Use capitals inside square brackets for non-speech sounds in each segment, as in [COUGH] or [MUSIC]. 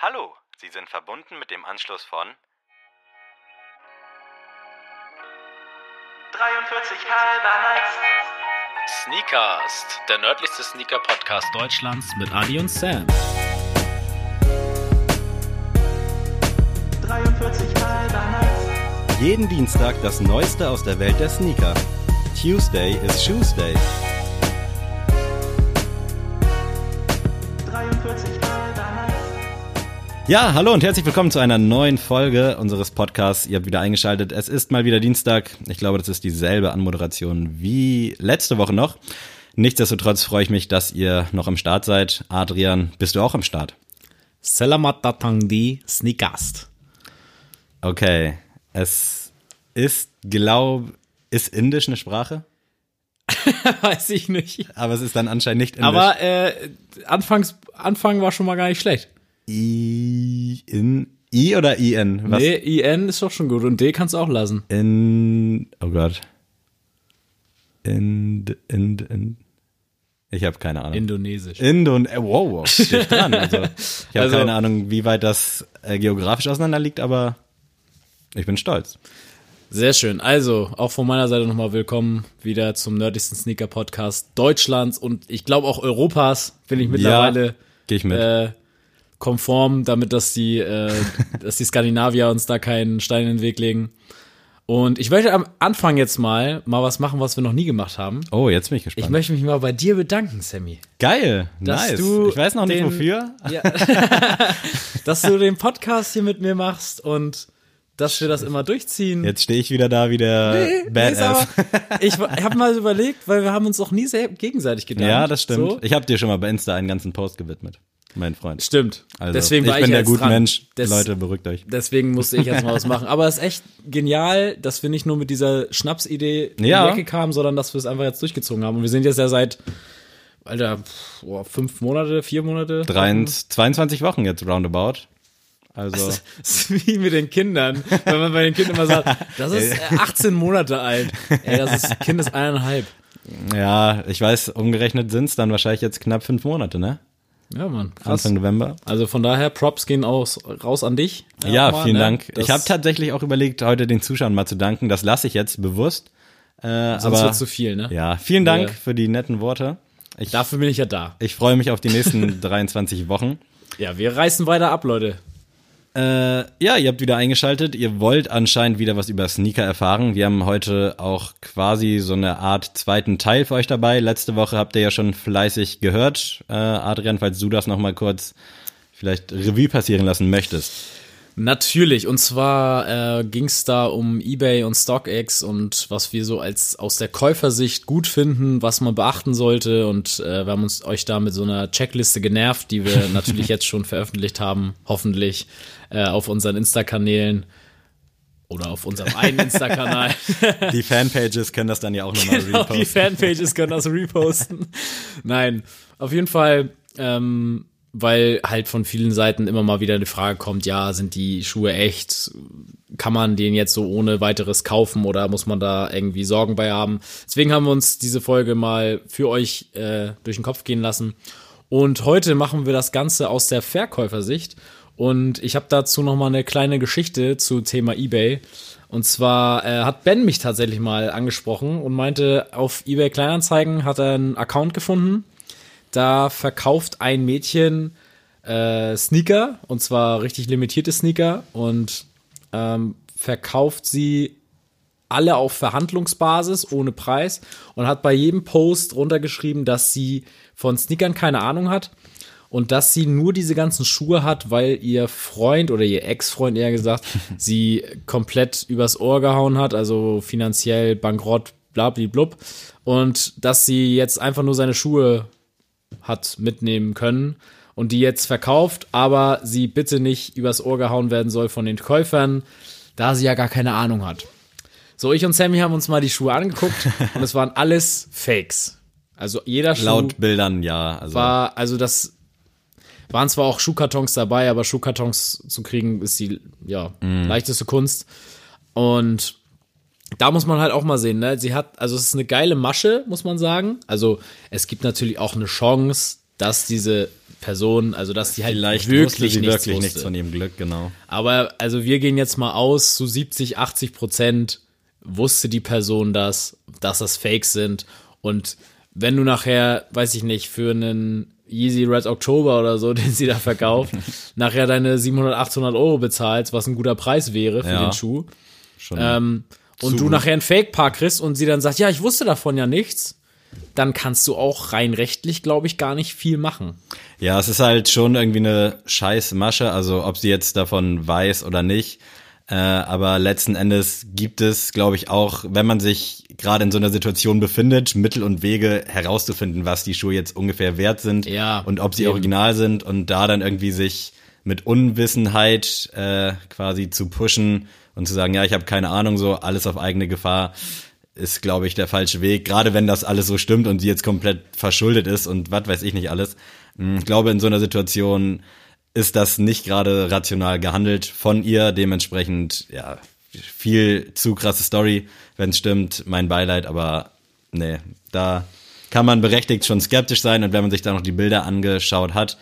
Hallo, Sie sind verbunden mit dem Anschluss von 43 halber nice. Sneakers, der nördlichste Sneaker-Podcast Deutschlands mit Adi und Sam. 43 halber nice. jeden Dienstag das Neueste aus der Welt der Sneaker. Tuesday is Shoes Ja, hallo und herzlich willkommen zu einer neuen Folge unseres Podcasts. Ihr habt wieder eingeschaltet. Es ist mal wieder Dienstag. Ich glaube, das ist dieselbe Anmoderation wie letzte Woche noch. Nichtsdestotrotz freue ich mich, dass ihr noch am Start seid. Adrian, bist du auch am Start? Selamat datang di Sneakast. Okay. Es ist, glaub, ist Indisch eine Sprache? [LAUGHS] Weiß ich nicht. Aber es ist dann anscheinend nicht Indisch. Aber äh, Anfangs, Anfang war schon mal gar nicht schlecht. I, in, I oder IN? Was? Nee, IN ist doch schon gut und D kannst du auch lassen. In, oh Gott. In, in, in. Ich habe keine Ahnung. Indonesisch. Indon, äh, wow, wow, [LAUGHS] steht dran. Also, ich habe Also- keine Ahnung, wie weit das äh, geografisch auseinander liegt, aber ich bin stolz. Sehr schön. Also, auch von meiner Seite nochmal willkommen wieder zum nördlichsten Sneaker-Podcast Deutschlands und ich glaube auch Europas bin ich mittlerweile Gehe ich mit. äh, konform, damit dass die, äh, [LAUGHS] dass die Skandinavier uns da keinen Stein in den Weg legen. Und ich möchte am Anfang jetzt mal mal was machen, was wir noch nie gemacht haben. oh, jetzt bin ich Ich gespannt. möchte mich mal bei dir bedanken, Sammy. Geil, dass nice. du ich weiß noch nicht den- wofür. Ja. [LAUGHS] dass du den Podcast hier mit mir machst und dass wir das immer durchziehen. Jetzt stehe ich wieder da wie der Nee, Badass. aber- ich habe mal überlegt, weil wir haben uns auch nie sehr gegenseitig gedankt. ja, das stimmt. So. Ich habe dir schon mal bei Insta einen ganzen Post gewidmet, mein Freund. Stimmt. Also, Deswegen war ich bin der gute dran. Mensch. Des- Leute, beruhigt euch. Deswegen musste ich jetzt mal was machen. Aber es ist echt genial, dass wir nicht nur mit dieser Schnapsidee Ja. in die Ecke kamen, sondern dass wir es einfach jetzt durchgezogen haben. Und wir sind jetzt ja seit, Alter, boah, fünf Monate, vier Monate. 23, 22 Wochen jetzt roundabout. Also, Das ist wie mit den Kindern, wenn man bei den Kindern immer sagt, das ist [LAUGHS] äh, 18 Monate alt. Ey, das ist, Kind ist eineinhalb. ja, ich weiß, umgerechnet sind's dann wahrscheinlich jetzt knapp fünf Monate, ne? Ja, Mann, krass. Anfang November. Also von daher, Props gehen aus, raus an dich. Ja, nochmal, vielen ne? Dank. Das- ich habe tatsächlich auch überlegt, heute den Zuschauern mal zu danken. Das lasse ich jetzt bewusst. Äh, Sonst aber wird zu viel, ne? ja, vielen Dank Ja. für die netten Worte. Ich, Dafür bin ich ja da. ich freue mich auf die nächsten [LAUGHS] 23 Wochen. Ja, wir reißen weiter ab, Leute. Äh, ja, ihr habt wieder eingeschaltet. Ihr wollt anscheinend wieder was über Sneaker erfahren. Wir haben heute auch quasi so eine Art zweiten Teil für euch dabei. Letzte Woche habt ihr ja schon fleißig gehört. Äh, Adrian, falls du das noch mal kurz vielleicht Revue passieren lassen möchtest. Natürlich, und zwar äh, ging es da um eBay und StockX und was wir so als aus der Käufersicht gut finden, was man beachten sollte. Und äh, wir haben uns euch da mit so einer Checkliste genervt, die wir [LAUGHS] natürlich jetzt schon veröffentlicht haben, hoffentlich äh, auf unseren Insta-Kanälen oder auf unserem einen Insta-Kanal. [LAUGHS] Die Fanpages können das dann ja auch nochmal Genau, die reposten. Fanpages können das reposten. [LAUGHS] Nein, auf jeden Fall, ähm, weil halt von vielen Seiten immer mal wieder eine Frage kommt, ja, sind die Schuhe echt? Kann man den jetzt so ohne weiteres kaufen oder muss man da irgendwie Sorgen bei haben? Deswegen haben wir uns diese Folge mal für euch äh, durch den Kopf gehen lassen. Und heute machen wir das Ganze aus der Verkäufersicht. Und ich habe dazu noch mal eine kleine Geschichte zu Thema eBay. Und zwar äh, hat Ben mich tatsächlich mal angesprochen und meinte, auf eBay Kleinanzeigen hat er einen Account gefunden. Da verkauft ein Mädchen äh, Sneaker und zwar richtig limitierte Sneaker und ähm, verkauft sie alle auf Verhandlungsbasis ohne Preis und hat bei jedem Post runtergeschrieben, dass sie von Sneakern keine Ahnung hat und dass sie nur diese ganzen Schuhe hat, weil ihr Freund oder ihr Ex-Freund eher gesagt, [LAUGHS] sie komplett übers Ohr gehauen hat, also finanziell bankrott, blablablub und dass sie jetzt einfach nur seine Schuhe hat mitnehmen können und die jetzt verkauft, aber sie bitte nicht übers Ohr gehauen werden soll von den Käufern, da sie ja gar keine Ahnung hat. So, ich und Sammy haben uns mal die Schuhe angeguckt [LAUGHS] und es waren alles Fakes. Also jeder Schuh Laut Bildern, ja. Also, war, also das waren zwar auch Schuhkartons dabei, aber Schuhkartons zu kriegen ist die ja, leichteste Kunst. Und da muss man halt auch mal sehen, ne? Sie hat, also es ist eine geile Masche, muss man sagen. Also es gibt natürlich auch eine Chance, dass diese Person, also dass die halt Vielleicht wirklich sie nichts wirklich wusste. nichts von ihrem Glück, genau. Aber also wir gehen jetzt mal aus, zu 70, 80 Prozent wusste die Person das, dass das Fakes sind. Und wenn du nachher, weiß ich nicht, für einen Yeezy Red October oder so, [LAUGHS] den sie da verkauft, nachher deine 700, 800 Euro bezahlst, was ein guter Preis wäre für Ja. den Schuh, Schon. ähm, und Zu du nachher ein Fake-Paar kriegst und sie dann sagt, ja, ich wusste davon ja nichts, dann kannst du auch rein rechtlich, glaube ich, gar nicht viel machen. Ja, es ist halt schon irgendwie eine scheiß Masche, also ob sie jetzt davon weiß oder nicht. Äh, aber letzten Endes gibt es, glaube ich, auch, wenn man sich gerade in so einer Situation befindet, Mittel und Wege herauszufinden, was die Schuhe jetzt ungefähr wert sind Ja, und ob sie eben. original sind und da dann irgendwie sich mit Unwissenheit äh, quasi zu pushen und zu sagen, ja, ich habe keine Ahnung, so alles auf eigene Gefahr ist, glaube ich, der falsche Weg. Gerade wenn das alles so stimmt und sie jetzt komplett verschuldet ist und was weiß ich nicht alles. Hm, Ich glaube, in so einer Situation ist das nicht gerade rational gehandelt von ihr. Dementsprechend, ja, viel zu krasse Story, wenn es stimmt. Mein Beileid, aber nee, da kann man berechtigt schon skeptisch sein und wenn man sich da noch die Bilder angeschaut hat,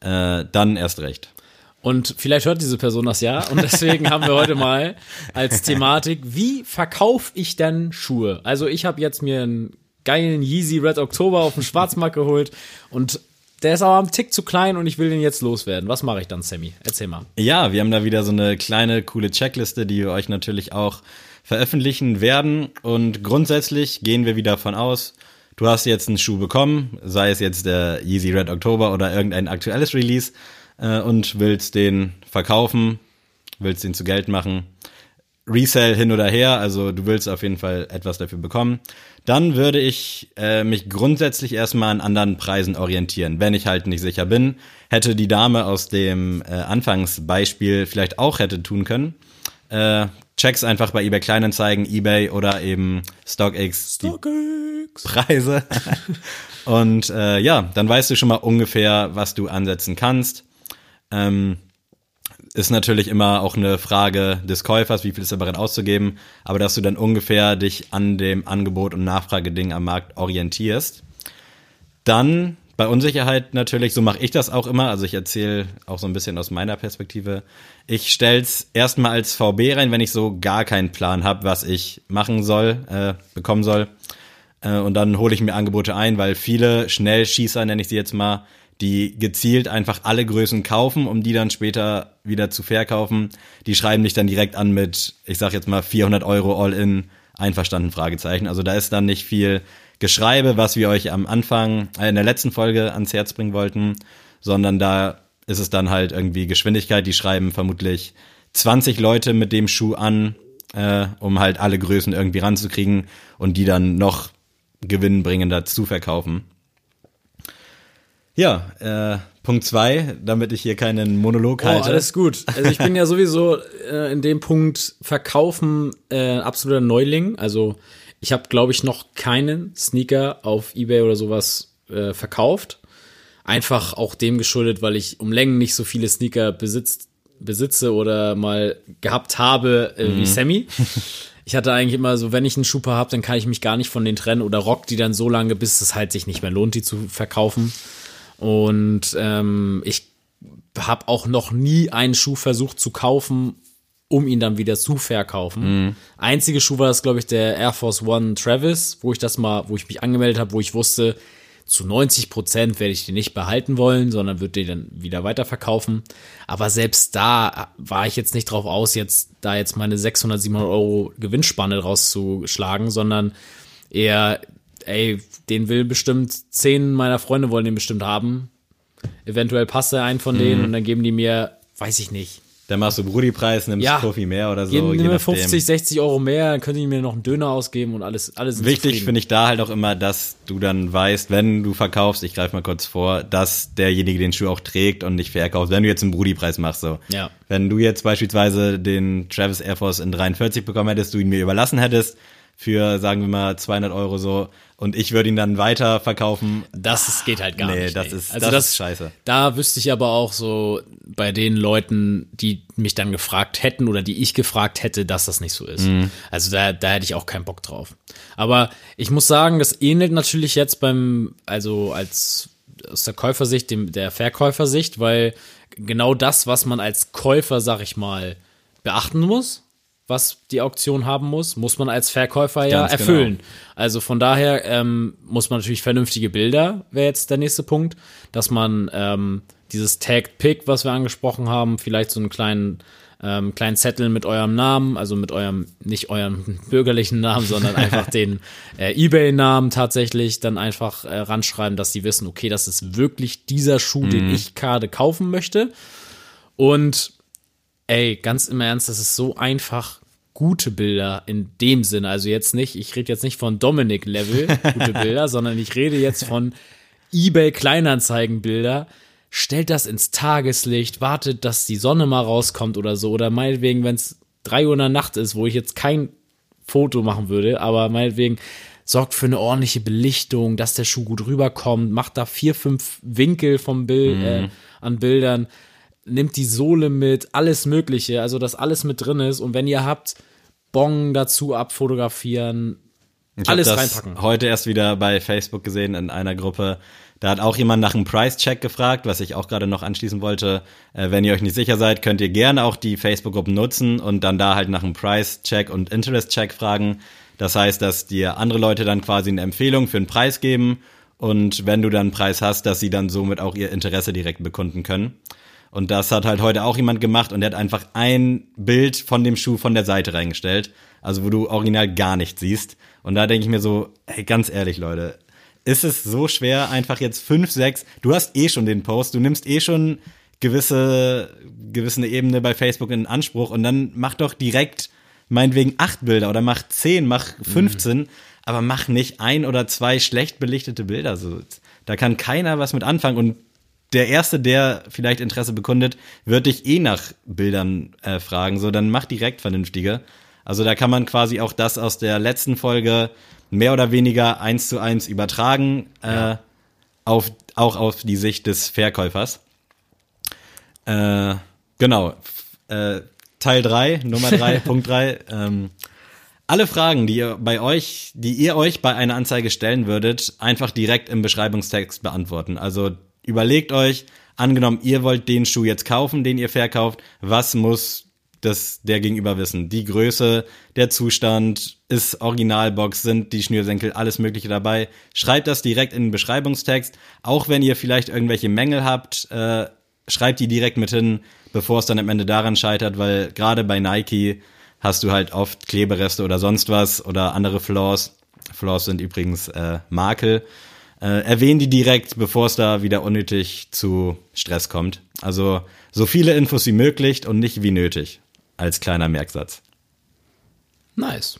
äh, dann erst recht. Und vielleicht hört diese Person das ja. Und deswegen haben wir heute mal als [LAUGHS] Thematik, wie verkaufe ich denn Schuhe? Also ich habe jetzt mir einen geilen Yeezy Red October auf dem Schwarzmarkt geholt und der ist aber am Tick zu klein und ich will den jetzt loswerden. Was mache ich dann, Sammy? Erzähl mal. Ja, wir haben da wieder so eine kleine, coole Checkliste, die wir euch natürlich auch veröffentlichen werden. Und grundsätzlich gehen wir wieder von aus, du hast jetzt einen Schuh bekommen, sei es jetzt der Yeezy Red October oder irgendein aktuelles Release, äh, und willst den verkaufen, willst den zu Geld machen. Resale hin oder her, also du willst auf jeden Fall etwas dafür bekommen, dann würde ich äh, mich grundsätzlich erstmal an anderen Preisen orientieren, wenn ich halt nicht sicher bin. Hätte die Dame aus dem äh, Anfangsbeispiel vielleicht auch hätte tun können. Äh, checks einfach bei eBay Kleinanzeigen, eBay oder eben StockX die Preise. [LAUGHS] Und äh, ja, dann weißt du schon mal ungefähr, was du ansetzen kannst. Ähm, ist natürlich immer auch eine Frage des Käufers, wie viel ist er bereit auszugeben, aber dass du dann ungefähr dich an dem Angebot und Nachfrageding am Markt orientierst. Dann bei Unsicherheit natürlich, so mache ich das auch immer, also ich erzähle auch so ein bisschen aus meiner Perspektive. Ich stell's erstmal als VB rein, wenn ich so gar keinen Plan habe, was ich machen soll, äh, bekommen soll. Äh, und dann hole ich mir Angebote ein, weil viele Schnellschießer, nenne ich sie jetzt mal, die gezielt einfach alle Größen kaufen, um die dann später wieder zu verkaufen. Die schreiben dich dann direkt an mit, ich sag jetzt mal 400 Euro All-in, einverstanden, Fragezeichen. Also da ist dann nicht viel Geschreibe, was wir euch am Anfang, äh, in der letzten Folge ans Herz bringen wollten, sondern da ist es dann halt irgendwie Geschwindigkeit. Die schreiben vermutlich 20 Leute mit dem Schuh an, äh, um halt alle Größen irgendwie ranzukriegen und die dann noch gewinnbringender zu verkaufen. Ja, äh, Punkt zwei, damit ich hier keinen Monolog Oh, halte. alles gut. Also ich bin ja sowieso äh, in dem Punkt Verkaufen äh, absoluter Neuling. Also ich habe, glaube ich, noch keinen Sneaker auf Ebay oder sowas äh, verkauft. Einfach auch dem geschuldet, weil ich um Längen nicht so viele Sneaker besitzt, besitze oder mal gehabt habe äh, wie Sammy. [LAUGHS] Ich hatte eigentlich immer so, wenn ich einen Schuper habe, dann kann ich mich gar nicht von denen trennen oder rock die dann so lange, bis es halt sich nicht mehr lohnt, die zu verkaufen. Und ähm, ich habe auch noch nie einen Schuh versucht zu kaufen, um ihn dann wieder zu verkaufen. Einzige Schuh war das, glaube ich, der Air Force One Travis, wo ich das mal, wo ich mich angemeldet habe, wo ich wusste, zu 90 Prozent werde ich den nicht behalten wollen, sondern würde den dann wieder weiterverkaufen. Aber selbst da war ich jetzt nicht drauf aus, jetzt da jetzt meine 600, 700 Euro Gewinnspanne rauszuschlagen, sondern eher, ey, den will bestimmt zehn meiner Freunde wollen den bestimmt haben. Eventuell passt er ein von denen und dann geben die mir, weiß ich nicht, Dann machst du Brudi-Preis, nimmst Ja. Profi mehr oder so. geben die mir nachdem. 50, 60 Euro mehr, dann können die mir noch einen Döner ausgeben und alles, alles Wichtig finde ich da halt auch immer, dass du dann weißt, wenn du verkaufst, ich greife mal kurz vor, dass derjenige den Schuh auch trägt und nicht verkauft. Wenn du jetzt einen Brudi-Preis machst, so. Ja. Wenn du jetzt beispielsweise den Travis Air Force in 43 bekommen hättest, du ihn mir überlassen hättest, für, sagen wir mal, 200 Euro so, und ich würde ihn dann weiter verkaufen. Das ist, geht halt gar Nee, nicht. das ist- das ist scheiße. Da wüsste ich aber auch so bei den Leuten, die mich dann gefragt hätten oder die ich gefragt hätte, dass das nicht so ist. Mhm. Also da, da hätte ich auch keinen Bock drauf. Aber ich muss sagen, das ähnelt natürlich jetzt beim, also als aus der Käufersicht, dem, der Verkäufersicht, weil genau das, was man als Käufer, sag ich mal, beachten muss, was die Auktion haben muss, muss man als Verkäufer ja Ganz genau. erfüllen. Also von daher ähm, muss man natürlich vernünftige Bilder, wäre jetzt der nächste Punkt, dass man ähm, dieses Tagged Pick, was wir angesprochen haben, vielleicht so einen kleinen ähm, kleinen Zettel mit eurem Namen, also mit eurem, nicht eurem [LAUGHS] bürgerlichen Namen, sondern einfach [LAUGHS] den äh, Ebay-Namen tatsächlich dann einfach äh, ranschreiben, dass sie wissen, okay, das ist wirklich dieser Schuh, den ich gerade kaufen möchte. Und ey, ganz im Ernst, das ist so einfach gute Bilder in dem Sinne. Also jetzt nicht, ich rede jetzt nicht von Dominik-Level gute [LAUGHS] Bilder, sondern ich rede jetzt von eBay Kleinanzeigen-Bilder. Stellt das ins Tageslicht, wartet, dass die Sonne mal rauskommt oder so. Oder meinetwegen, wenn es drei Uhr in der Nacht ist, wo ich jetzt kein Foto machen würde, aber meinetwegen sorgt für eine ordentliche Belichtung, dass der Schuh gut rüberkommt, macht da vier, fünf Winkel vom Bild äh, an Bildern, nimmt die Sohle mit, alles Mögliche, also dass alles mit drin ist. Und wenn ihr habt, Bong dazu abfotografieren, Ich alles das reinpacken. heute erst wieder bei Facebook gesehen in einer Gruppe. Da hat auch jemand nach einem Price-Check gefragt, was ich auch gerade noch anschließen wollte. Äh, wenn ihr euch nicht sicher seid, könnt ihr gerne auch die Facebook-Gruppen nutzen und dann da halt nach einem Price-Check und Interest-Check fragen. Das heißt, dass dir andere Leute dann quasi eine Empfehlung für einen Preis geben und wenn du dann einen Preis hast, dass sie dann somit auch ihr Interesse direkt bekunden können. Und das hat halt heute auch jemand gemacht und der hat einfach ein Bild von dem Schuh von der Seite reingestellt. Also wo du original gar nichts siehst. Und da denke ich mir so, hey, ganz ehrlich, Leute, ist es so schwer, einfach jetzt fünf, sechs, du hast eh schon den Post, du nimmst eh schon gewisse, gewisse Ebene bei Facebook in Anspruch und dann mach doch direkt meinetwegen acht Bilder oder mach zehn, mach 15, aber mach nicht ein oder zwei schlecht belichtete Bilder. So, da kann keiner was mit anfangen und der Erste, der vielleicht Interesse bekundet, wird dich eh nach Bildern äh, fragen. So, dann mach direkt vernünftige. Also da kann man quasi auch das aus der letzten Folge mehr oder weniger eins zu eins übertragen, äh, auf, auch auf die Sicht des Verkäufers. Äh, genau. Äh, Teil 3, Nummer 3, [LAUGHS] Punkt 3. Ähm, alle Fragen, die ihr bei euch, die ihr euch bei einer Anzeige stellen würdet, einfach direkt im Beschreibungstext beantworten. Also überlegt euch, angenommen, ihr wollt den Schuh jetzt kaufen, den ihr verkauft, was muss das der Gegenüber wissen? Die Größe, der Zustand, ist Originalbox, sind die Schnürsenkel, alles Mögliche dabei. Schreibt das direkt in den Beschreibungstext. Auch wenn ihr vielleicht irgendwelche Mängel habt, äh, schreibt die direkt mit hin, bevor es dann am Ende daran scheitert, weil gerade bei Nike hast du halt oft Klebereste oder sonst was oder andere Flaws. Flaws sind übrigens äh, Makel. Äh, erwähnen die direkt, bevor es da wieder unnötig zu Stress kommt. Also so viele Infos wie möglich und nicht wie nötig. Als kleiner Merksatz. Nice.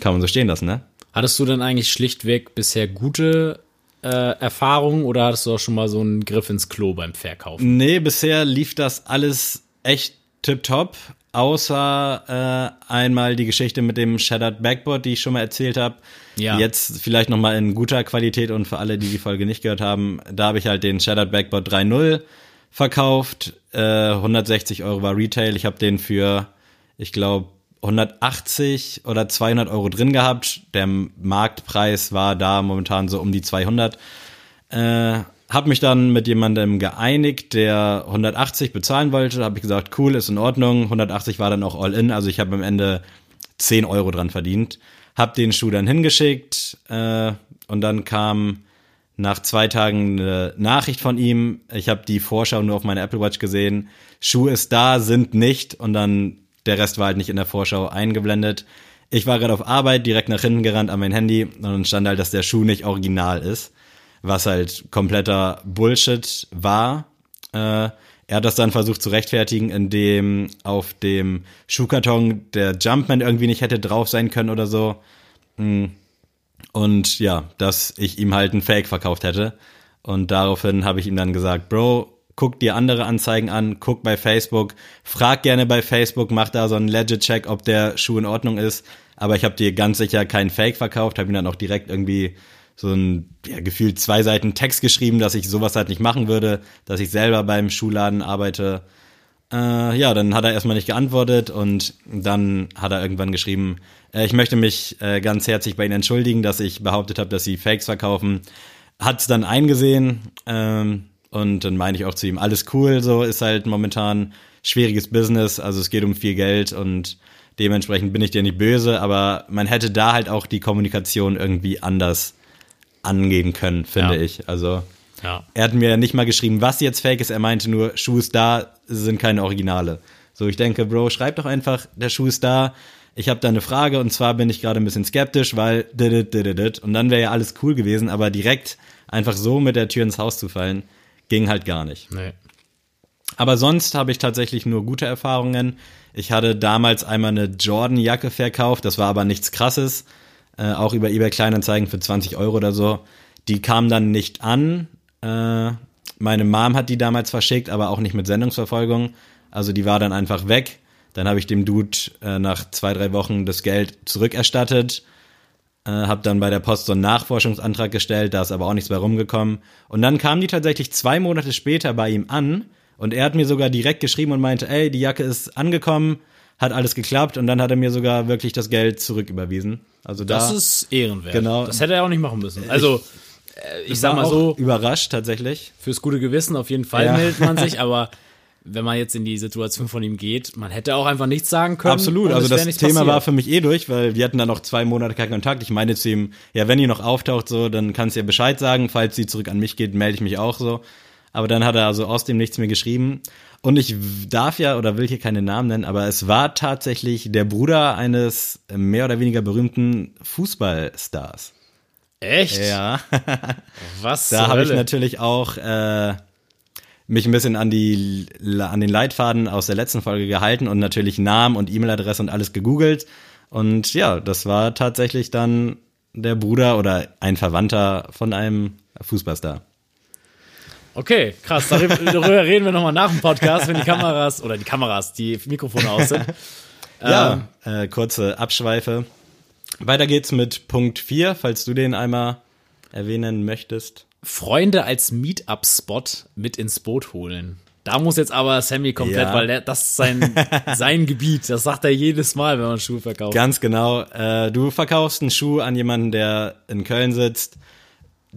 Kann man so stehen lassen, ne? Hattest du denn eigentlich schlichtweg bisher gute äh, Erfahrungen oder hattest du auch schon mal so einen Griff ins Klo beim Verkaufen? Nee, bisher lief das alles echt tipptopp. Außer äh, einmal die Geschichte mit dem Shattered Backboard, die ich schon mal erzählt habe. Ja. Jetzt vielleicht noch mal in guter Qualität und für alle, die die Folge nicht gehört haben, da habe ich halt den Shattered Backboard 3.0 verkauft. Äh, 160 Euro war Retail. Ich habe den für, ich glaube, 180 oder 200 Euro drin gehabt. Der Marktpreis war da momentan so um die 200. Äh, hab mich dann mit jemandem geeinigt, der 180 bezahlen wollte. Habe ich gesagt, cool, ist in Ordnung. 180 war dann auch all in. Also ich habe am Ende 10 Euro dran verdient. Hab den Schuh dann hingeschickt äh, und dann kam nach zwei Tagen eine Nachricht von ihm. Ich habe die Vorschau nur auf meiner Apple Watch gesehen. Schuh ist da, sind nicht und dann der Rest war halt nicht in der Vorschau eingeblendet. Ich war gerade auf Arbeit, direkt nach hinten gerannt an mein Handy und dann stand halt, dass der Schuh nicht original ist, was halt kompletter Bullshit war. Äh, er hat das dann versucht zu rechtfertigen, indem auf dem Schuhkarton der Jumpman irgendwie nicht hätte drauf sein können oder so. Und ja, dass ich ihm halt ein Fake verkauft hätte. Und daraufhin habe ich ihm dann gesagt, Bro, guck dir andere Anzeigen an, guck bei Facebook, frag gerne bei Facebook, mach da so einen Legit-Check, ob der Schuh in Ordnung ist. Aber ich habe dir ganz sicher keinen Fake verkauft, habe ihm dann auch direkt irgendwie so ein ja, gefühlt zwei Seiten Text geschrieben, dass ich sowas halt nicht machen würde, dass ich selber beim Schuhladen arbeite. Äh, ja, dann hat er erstmal nicht geantwortet und dann hat er irgendwann geschrieben, äh, ich möchte mich äh, ganz herzlich bei Ihnen entschuldigen, dass ich behauptet habe, dass Sie Fakes verkaufen. hat's dann eingesehen ähm, und dann meine ich auch zu ihm, alles cool, so ist halt momentan schwieriges Business, also es geht um viel Geld und dementsprechend bin ich dir nicht böse, aber man hätte da halt auch die Kommunikation irgendwie anders angehen können, finde Ja. ich. Also Ja. er hat mir nicht mal geschrieben, was jetzt fake ist, er meinte nur, Schuh ist da, sind keine Originale. So, ich denke, Bro, schreib doch einfach, der Schuh ist da, ich habe da eine Frage und zwar bin ich gerade ein bisschen skeptisch, weil didit, didit, didit. und dann wäre ja alles cool gewesen, aber direkt einfach so mit der Tür ins Haus zu fallen, ging halt gar nicht. Nee. Aber sonst habe ich tatsächlich nur gute Erfahrungen. Ich hatte damals einmal eine Jordan-Jacke verkauft, das war aber nichts krasses. Äh, auch über eBay Kleinanzeigen für 20 Euro oder so. Die kam dann nicht an. Äh, meine Mom hat die damals verschickt, aber auch nicht mit Sendungsverfolgung. Also die war dann einfach weg. Dann habe ich dem Dude äh, nach zwei, drei Wochen das Geld zurückerstattet. Äh, habe dann bei der Post so einen Nachforschungsantrag gestellt, da ist aber auch nichts mehr rumgekommen. Und dann kam die tatsächlich zwei Monate später bei ihm an und er hat mir sogar direkt geschrieben und meinte, ey, die Jacke ist angekommen, hat alles geklappt und dann hat er mir sogar wirklich das Geld zurücküberwiesen. Also da Das ist ehrenwert. Genau. Das hätte er auch nicht machen müssen. Also, äh, ich sag war mal so, überrascht tatsächlich. fürs gute Gewissen auf jeden Fall Ja. meldet man sich, [LAUGHS] aber wenn man jetzt in die Situation von ihm geht, man hätte auch einfach nichts sagen können. Absolut, also das Thema passiert. war für mich eh durch, weil wir hatten dann noch zwei Monate keinen Kontakt. Ich meine zu ihm, ja, wenn ihr noch auftaucht, so, dann kannst du ja Bescheid sagen. Falls sie zurück an mich geht, melde ich mich auch so. Aber dann hat er also aus dem nichts mehr geschrieben. Und ich darf ja oder will hier keine Namen nennen, aber es war tatsächlich der Bruder eines mehr oder weniger berühmten Fußballstars. Echt? Ja. [LAUGHS] Was Da habe ich natürlich auch äh, mich ein bisschen an die an den Leitfaden aus der letzten Folge gehalten und natürlich Namen und E-Mail-Adresse und alles gegoogelt. Und ja, das war tatsächlich dann der Bruder oder ein Verwandter von einem Fußballstar. Okay, krass. [LAUGHS] Darüber, reden wir nochmal nach dem Podcast, wenn die Kameras oder die Kameras, die Mikrofone aus sind. [LAUGHS] Ja, äh, kurze Abschweife. Weiter geht's mit Punkt 4, falls du den einmal erwähnen möchtest. Freunde als Meetup-Spot mit ins Boot holen. Da muss jetzt aber Sammy komplett, Ja. weil der, das ist sein, [LAUGHS] sein Gebiet. Das sagt er jedes Mal, wenn man Schuhe verkauft. Ganz genau. Äh, du verkaufst einen Schuh an jemanden, der in Köln sitzt.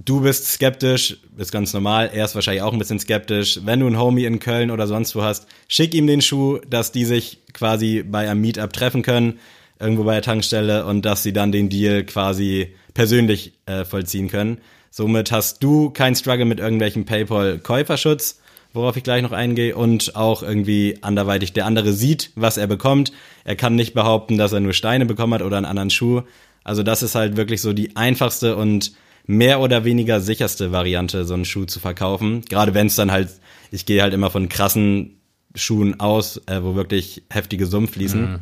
Du bist skeptisch, ist ganz normal. Er ist wahrscheinlich auch ein bisschen skeptisch. Wenn du einen Homie in Köln oder sonst wo hast, schick ihm den Schuh, dass die sich quasi bei einem Meetup treffen können, irgendwo bei der Tankstelle und dass sie dann den Deal quasi persönlich äh, vollziehen können. Somit hast du keinen Struggle mit irgendwelchen PayPal-Käuferschutz, worauf ich gleich noch eingehe, und auch irgendwie anderweitig der andere sieht, was er bekommt. Er kann nicht behaupten, dass er nur Steine bekommen hat oder einen anderen Schuh. Also das ist halt wirklich so die einfachste und mehr oder weniger sicherste Variante, so einen Schuh zu verkaufen. Gerade wenn es dann halt, ich gehe halt immer von krassen Schuhen aus, äh, wo wirklich heftige Summen fließen.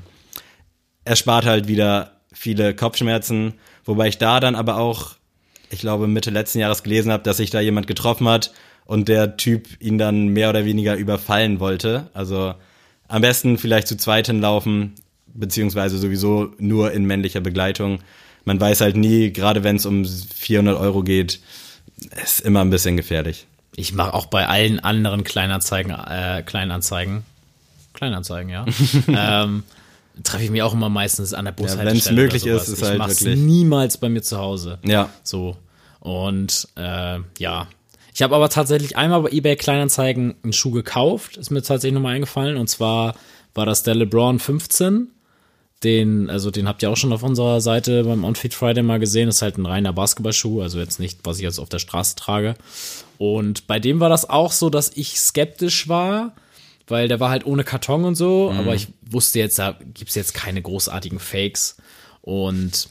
Er spart halt wieder viele Kopfschmerzen, wobei ich da dann aber auch, ich glaube, Mitte letzten Jahres gelesen habe, dass sich da jemand getroffen hat und der Typ ihn dann mehr oder weniger überfallen wollte. Also am besten vielleicht zu zweit hinlaufen, beziehungsweise sowieso nur in männlicher Begleitung. Man weiß halt nie, gerade wenn es um 400 Euro geht, ist immer ein bisschen gefährlich. Ich mache auch bei allen anderen Kleinanzeigen, äh, Kleinanzeigen, Kleinanzeigen, ja, [LAUGHS] ähm, treffe ich mich auch immer meistens an der Bushaltestelle. wenn's möglich oder ist, sowas. ist halt ich mach's wirklich- niemals bei mir zu Hause. Ja, So. Und äh, ja. Ich habe aber tatsächlich einmal bei eBay Kleinanzeigen einen Schuh gekauft, ist mir tatsächlich nochmal eingefallen. Und zwar war das der LeBron 15. Den, also den habt ihr auch schon auf unserer Seite beim Onfit Friday mal gesehen. Das ist halt ein reiner Basketballschuh, also jetzt nicht, was ich jetzt auf der Straße trage. Und bei dem war das auch so, dass ich skeptisch war, weil der war halt ohne Karton und so, aber ich wusste jetzt, da gibt's jetzt keine großartigen Fakes. Und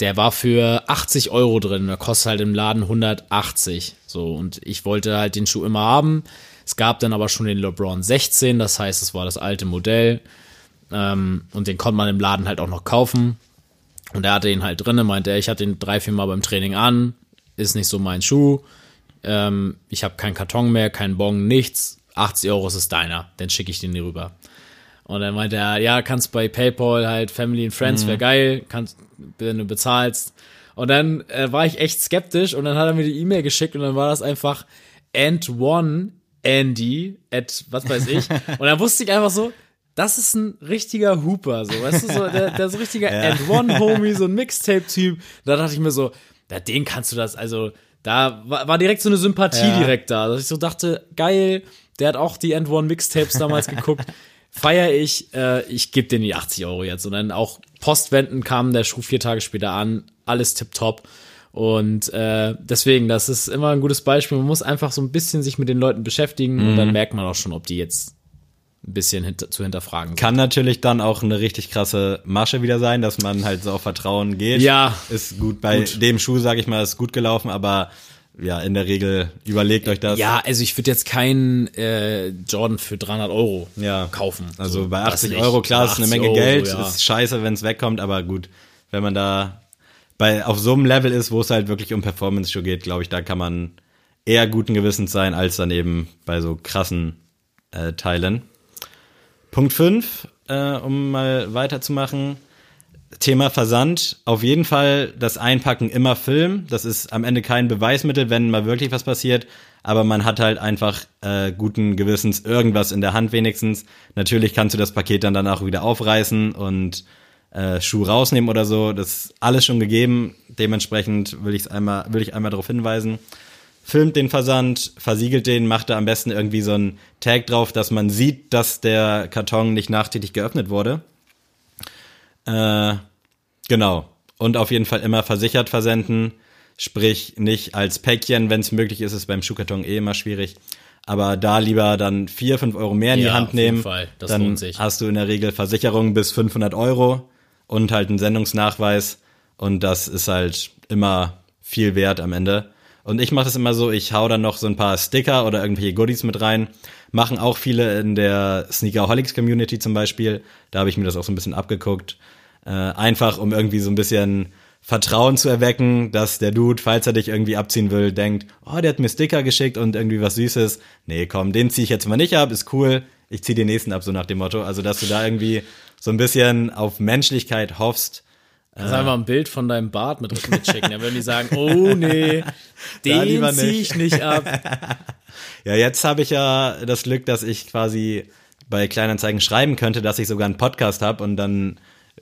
der war für 80 Euro drin, der kostet halt im Laden 180. So, und ich wollte halt den Schuh immer haben. Es gab dann aber schon den LeBron 16, das heißt, es war das alte Modell. Ähm, und den konnte man im Laden halt auch noch kaufen. Und er hatte ihn halt drinne, meinte er, ich hatte ihn drei, vier Mal beim Training an, ist nicht so mein Schuh. Ähm, ich habe keinen Karton mehr, keinen Bon, nichts. 80 Euro ist es deiner, dann schicke ich den dir rüber. Und dann meinte er, ja, kannst bei PayPal halt Family and Friends, wäre geil, kannst, wenn du bezahlst. Und dann äh, war ich echt skeptisch und dann hat er mir die E-Mail geschickt und dann war das einfach and one Andy at was weiß ich. [LAUGHS] Und dann wusste ich einfach so, das ist ein richtiger Hooper, so, weißt du, so, der, der so richtiger [LAUGHS] and one Homie, so ein Mixtape-Typ. Da dachte ich mir so, ja, den kannst du das, also, Da war, war direkt so eine Sympathie Ja. direkt da, dass ich so dachte, geil, der hat auch die End One Mixtapes damals geguckt. [LAUGHS] Feier ich, äh, ich gebe den die 80 Euro jetzt. Und dann auch Postwenden kam der Schuh vier Tage später an, alles tipptopp. Und äh, deswegen, das ist immer ein gutes Beispiel. Man muss einfach so ein bisschen sich mit den Leuten beschäftigen und Mhm. dann merkt man auch schon, ob die jetzt ein bisschen hinter, zu hinterfragen. Kann natürlich dann auch eine richtig krasse Masche wieder sein, dass man halt so auf Vertrauen geht. Ja. Ist gut. Bei Gut. dem Schuh, sag ich mal, ist gut gelaufen, aber ja, in der Regel überlegt euch das. Ja, also ich würde jetzt keinen äh, Jordan für 300 Euro Ja. kaufen. Also So, bei das 80 nicht. Euro, klar, ist eine 80 Menge Euro, Geld, ja. ist scheiße, wenn es wegkommt, aber gut, wenn man da bei auf so einem Level ist, wo es halt wirklich um Performance-Show geht, glaube ich, da kann man eher guten Gewissens sein, als dann eben bei so krassen äh, Teilen. Punkt 5, äh, um mal weiterzumachen. Thema Versand. Auf jeden Fall das Einpacken immer Film. Das ist am Ende kein Beweismittel, wenn mal wirklich was passiert. Aber man hat halt einfach äh, guten Gewissens irgendwas in der Hand wenigstens. Natürlich kannst du das Paket dann danach wieder aufreißen und äh, Schuh rausnehmen oder so. Das ist alles schon gegeben. Dementsprechend will ich einmal, will ich einmal darauf hinweisen. Filmt den Versand, versiegelt den, macht da am besten irgendwie so einen Tag drauf, dass man sieht, dass der Karton nicht nachträglich geöffnet wurde. Äh, genau. Und auf jeden Fall immer versichert versenden. Sprich, nicht als Päckchen, wenn es möglich ist, ist beim Schuhkarton eh immer schwierig. Aber da lieber dann vier, fünf Euro mehr in die Ja, Hand auf jeden nehmen. Fall. Das dann lohnt sich. hast du in der Regel Versicherung bis 500 Euro und halt einen Sendungsnachweis. Und das ist halt immer viel wert am Ende. Und ich mache das immer so, ich hau dann noch so ein paar Sticker oder irgendwelche Goodies mit rein. Machen auch viele in der Sneakerholics Community zum Beispiel. Da habe ich mir das auch so ein bisschen abgeguckt. Äh, einfach um irgendwie so ein bisschen Vertrauen zu erwecken, dass der Dude, falls er dich irgendwie abziehen will, denkt, oh, der hat mir Sticker geschickt und irgendwie was Süßes. Nee, komm, den ziehe ich jetzt mal nicht ab, ist cool. Ich zieh den nächsten ab, so nach dem Motto. Also, dass du da irgendwie so ein bisschen auf Menschlichkeit hoffst. Kannst einfach ein Bild von deinem Bart mit mitschicken. Dann würden die sagen, oh nee, [LAUGHS] den lieber zieh nicht. ich nicht ab. [LAUGHS] Ja, jetzt habe ich ja das Glück, dass ich quasi bei Kleinanzeigen schreiben könnte, dass ich sogar einen Podcast habe und dann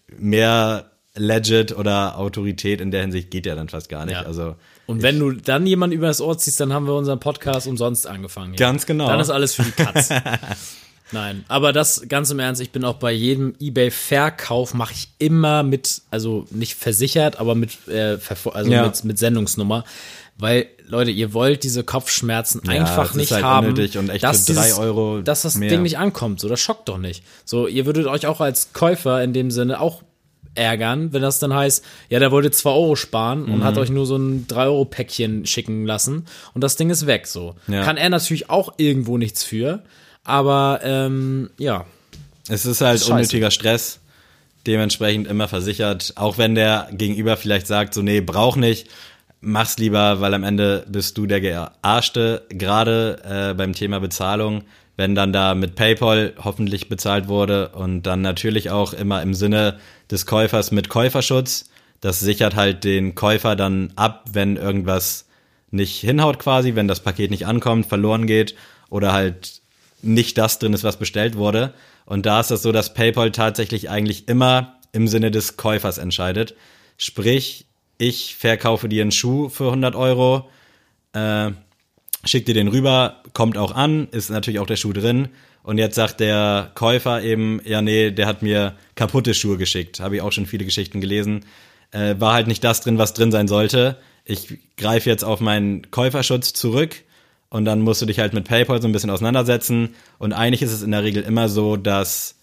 mehr Legit oder Autorität in der Hinsicht geht ja dann fast gar nicht. Ja. Also Und wenn du dann jemanden über das Ohr ziehst, dann haben wir unseren Podcast umsonst angefangen. Ja. Ganz genau. Dann ist alles für die Katz. [LAUGHS] Nein, aber das ganz im Ernst, ich bin auch bei jedem eBay-Verkauf mache ich immer mit, also nicht versichert, aber mit, äh, also Ja. mit, mit Sendungsnummer. Weil, Leute, ihr wollt diese Kopfschmerzen Ja, einfach es ist nicht halt haben, und echt dass dieses- Euro dass das mehr. Ding nicht ankommt. So, das schockt doch nicht. So, ihr würdet euch auch als Käufer in dem Sinne auch ärgern, wenn das dann heißt, ja, der wollte 2 Euro sparen und Mhm. hat euch nur so ein 3-Euro-Päckchen schicken lassen und das Ding ist weg. So. Ja. Kann er natürlich auch irgendwo nichts für, aber ähm, ja. Es ist halt Scheiße. unnötiger Stress. Dementsprechend immer versichert. Auch wenn der Gegenüber vielleicht sagt, so, nee, brauch nicht. Mach's lieber, weil am Ende bist du der Gearschte. Gerade äh, beim Thema Bezahlung. Wenn dann da mit PayPal hoffentlich bezahlt wurde und dann natürlich auch immer im Sinne des Käufers mit Käuferschutz. Das sichert halt den Käufer dann ab, wenn irgendwas nicht hinhaut quasi, wenn das Paket nicht ankommt, verloren geht oder halt nicht das drin ist, was bestellt wurde. Und da ist es so, dass PayPal tatsächlich eigentlich immer im Sinne des Käufers entscheidet. Sprich, ich verkaufe dir einen Schuh für 100 Euro, äh, schick dir den rüber, kommt auch an, ist natürlich auch der Schuh drin. Und jetzt sagt der Käufer eben, ja nee, der hat mir kaputte Schuhe geschickt. Habe ich auch schon viele Geschichten gelesen. Äh, war halt nicht das drin, was drin sein sollte. Ich greife jetzt auf meinen Käuferschutz zurück und dann musst du dich halt mit PayPal so ein bisschen auseinandersetzen. Und eigentlich ist es in der Regel immer so, dass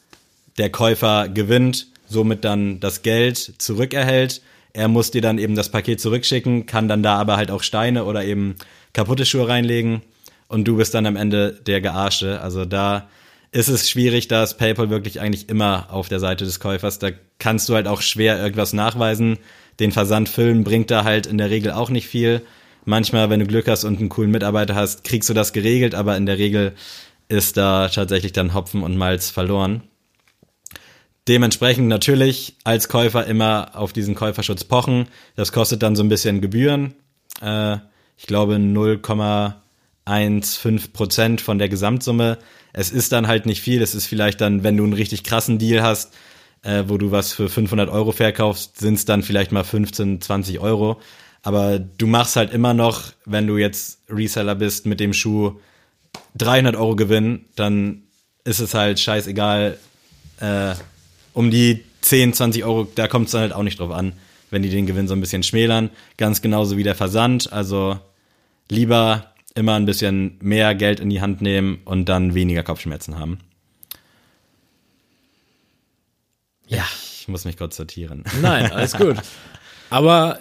der Käufer gewinnt, somit dann das Geld zurückerhält. Er muss dir dann eben das Paket zurückschicken, kann dann da aber halt auch Steine oder eben kaputte Schuhe reinlegen und du bist dann am Ende der Gearschte. Also da ist es schwierig, da ist PayPal wirklich eigentlich immer auf der Seite des Käufers. Da kannst du halt auch schwer irgendwas nachweisen. Den Versandfilm bringt da halt in der Regel auch nicht viel. Manchmal, wenn du Glück hast und einen coolen Mitarbeiter hast, kriegst du das geregelt, aber in der Regel ist da tatsächlich dann Hopfen und Malz verloren. Dementsprechend natürlich als Käufer immer auf diesen Käuferschutz pochen. Das kostet dann so ein bisschen Gebühren. Äh, ich glaube 0,15 Prozent von der Gesamtsumme. Es ist dann halt nicht viel. Es ist vielleicht dann, wenn du einen richtig krassen Deal hast, äh, wo du was für 500 Euro verkaufst, sind es dann vielleicht mal 15, 20 Euro. Aber du machst halt immer noch, wenn du jetzt Reseller bist mit dem Schuh 300 Euro Gewinn, dann ist es halt scheißegal. Äh, um die 10, 20 Euro, da kommt es dann halt auch nicht drauf an, wenn die den Gewinn so ein bisschen schmälern. Ganz genauso wie der Versand. Also lieber immer ein bisschen mehr Geld in die Hand nehmen und dann weniger Kopfschmerzen haben. Ja. Ich muss mich kurz sortieren. Nein, alles [LAUGHS] gut. Aber